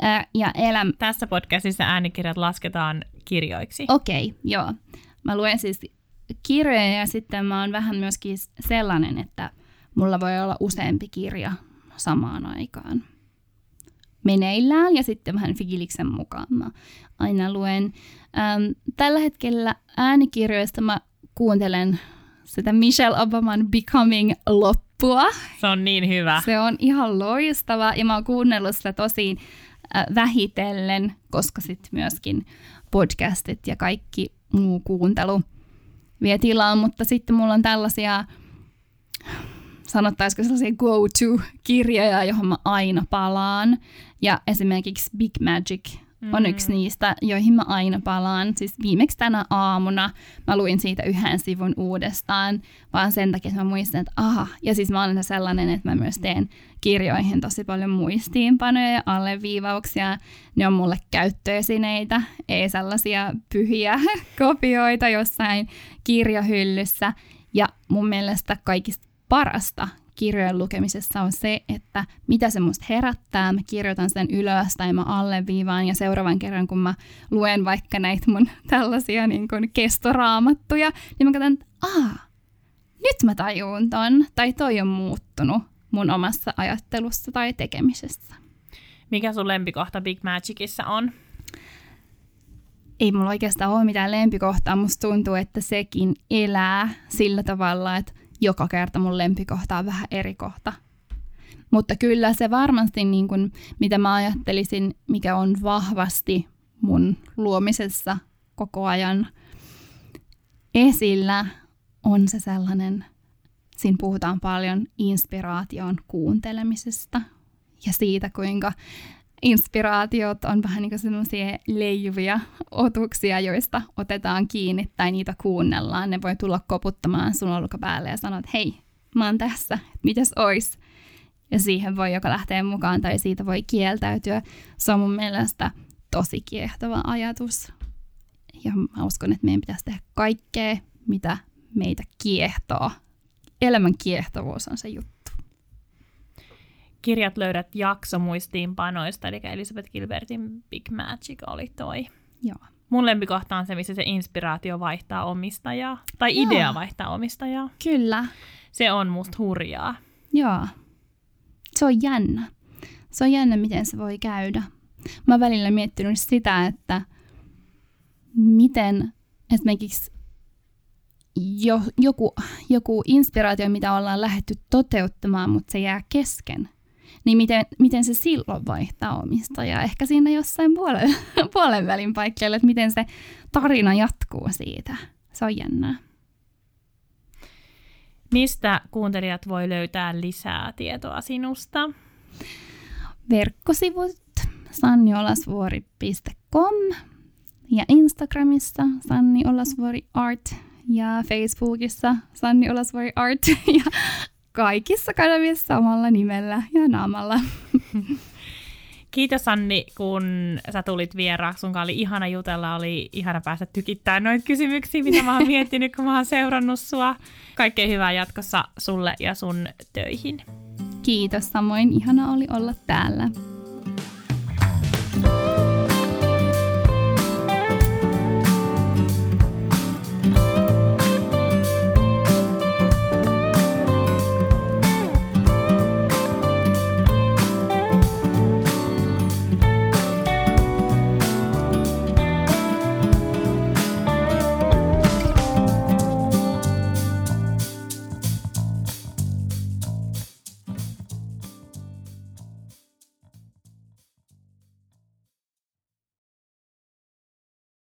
Ää, ja eläm... Tässä podcastissa äänikirjat lasketaan kirjoiksi. Okei, okay, joo. Mä luen siis kirjoja ja sitten mä oon vähän myöskin sellainen, että mulla voi olla useampi kirja samaan aikaan meneillään ja sitten vähän fiiliksen mukaan mä aina luen. Ähm, tällä hetkellä äänikirjoista mä kuuntelen sitä Michelle Obaman Becoming loppua. Se on niin hyvä. Se on ihan loistava ja mä oon kuunnellut sitä tosi äh, vähitellen, koska sitten myöskin podcastit ja kaikki muu kuuntelu vie tilaa, mutta sitten mulla on tällaisia sanottaisiko sellaisia go-to-kirjoja, johon mä aina palaan. Ja esimerkiksi Big Magic mm. on yksi niistä, joihin mä aina palaan. Siis viimeksi tänä aamuna mä luin siitä yhden sivun uudestaan, vaan sen takia, että mä muistan, että aha. Ja siis mä olen sellainen, että mä myös teen kirjoihin tosi paljon muistiinpanoja ja alleviivauksia. Ne on mulle käyttöesineitä, ei sellaisia pyhiä [LAUGHS] kopioita jossain kirjahyllyssä. Ja mun mielestä kaikista parasta kirjojen lukemisessa on se, että mitä se musta herättää, mä kirjoitan sen ylös tai mä alleviivaan ja seuraavan kerran kun mä luen vaikka näitä mun [LAUGHS] tällaisia niin kuin kestoraamattuja, niin mä katson, että aah, nyt mä tajuun ton, tai toi on muuttunut mun omassa ajattelussa tai tekemisessä. Mikä sun lempikohta Big Magicissa on? Ei mulla oikeastaan ole mitään lempikohtaa. Musta tuntuu, että sekin elää sillä tavalla, että joka kerta mun lempikohta on vähän eri kohta. Mutta kyllä se varmasti, niin kuin, mitä mä ajattelisin, mikä on vahvasti mun luomisessa koko ajan esillä, on se sellainen, siinä puhutaan paljon inspiraation kuuntelemisesta ja siitä, kuinka inspiraatiot on vähän niin kuin sellaisia leijuvia otuksia, joista otetaan kiinni tai niitä kuunnellaan. Ne voi tulla koputtamaan sun olkapäälle ja sanoa, että hei, mä oon tässä, mitäs ois? Ja siihen voi joko lähteä mukaan tai siitä voi kieltäytyä. Se on mun mielestä tosi kiehtova ajatus. Ja mä uskon, että meidän pitäisi tehdä kaikkea, mitä meitä kiehtoo. Elämän kiehtovuus on se juttu kirjat löydät jaksomuistiinpanoista, eli Elisabeth Gilbertin Big Magic oli toi. Joo. Mun lempikohta on se, missä se inspiraatio vaihtaa omistajaa, tai Joo. idea vaihtaa omistajaa. Kyllä. Se on musta hurjaa. Joo. Se on jännä. Se on jännä, miten se voi käydä. Mä oon välillä miettinyt sitä, että miten esimerkiksi jo, joku, joku inspiraatio, mitä ollaan lähetty toteuttamaan, mutta se jää kesken – niin miten, miten se silloin vaihtaa omistajaa? Ehkä siinä jossain puolen, [LAUGHS] puolen välin paikkeilla, että miten se tarina jatkuu siitä. Se on jännää. Mistä kuuntelijat voi löytää lisää tietoa sinusta? Verkkosivut sanniolasvuori.com ja Instagramissa Sanni Olasvuori Art ja Facebookissa Sanni Olasvuori Art [LAUGHS] ja kaikissa kanavissa samalla nimellä ja naamalla. [LAUGHS] Kiitos Anni, kun sä tulit vieraaksi. Sun oli ihana jutella, oli ihana päästä tykittämään noita kysymyksiä, mitä mä oon [LAUGHS] miettinyt, kun mä oon seurannut sua. Kaikkea hyvää jatkossa sulle ja sun töihin. Kiitos, samoin ihana oli olla täällä.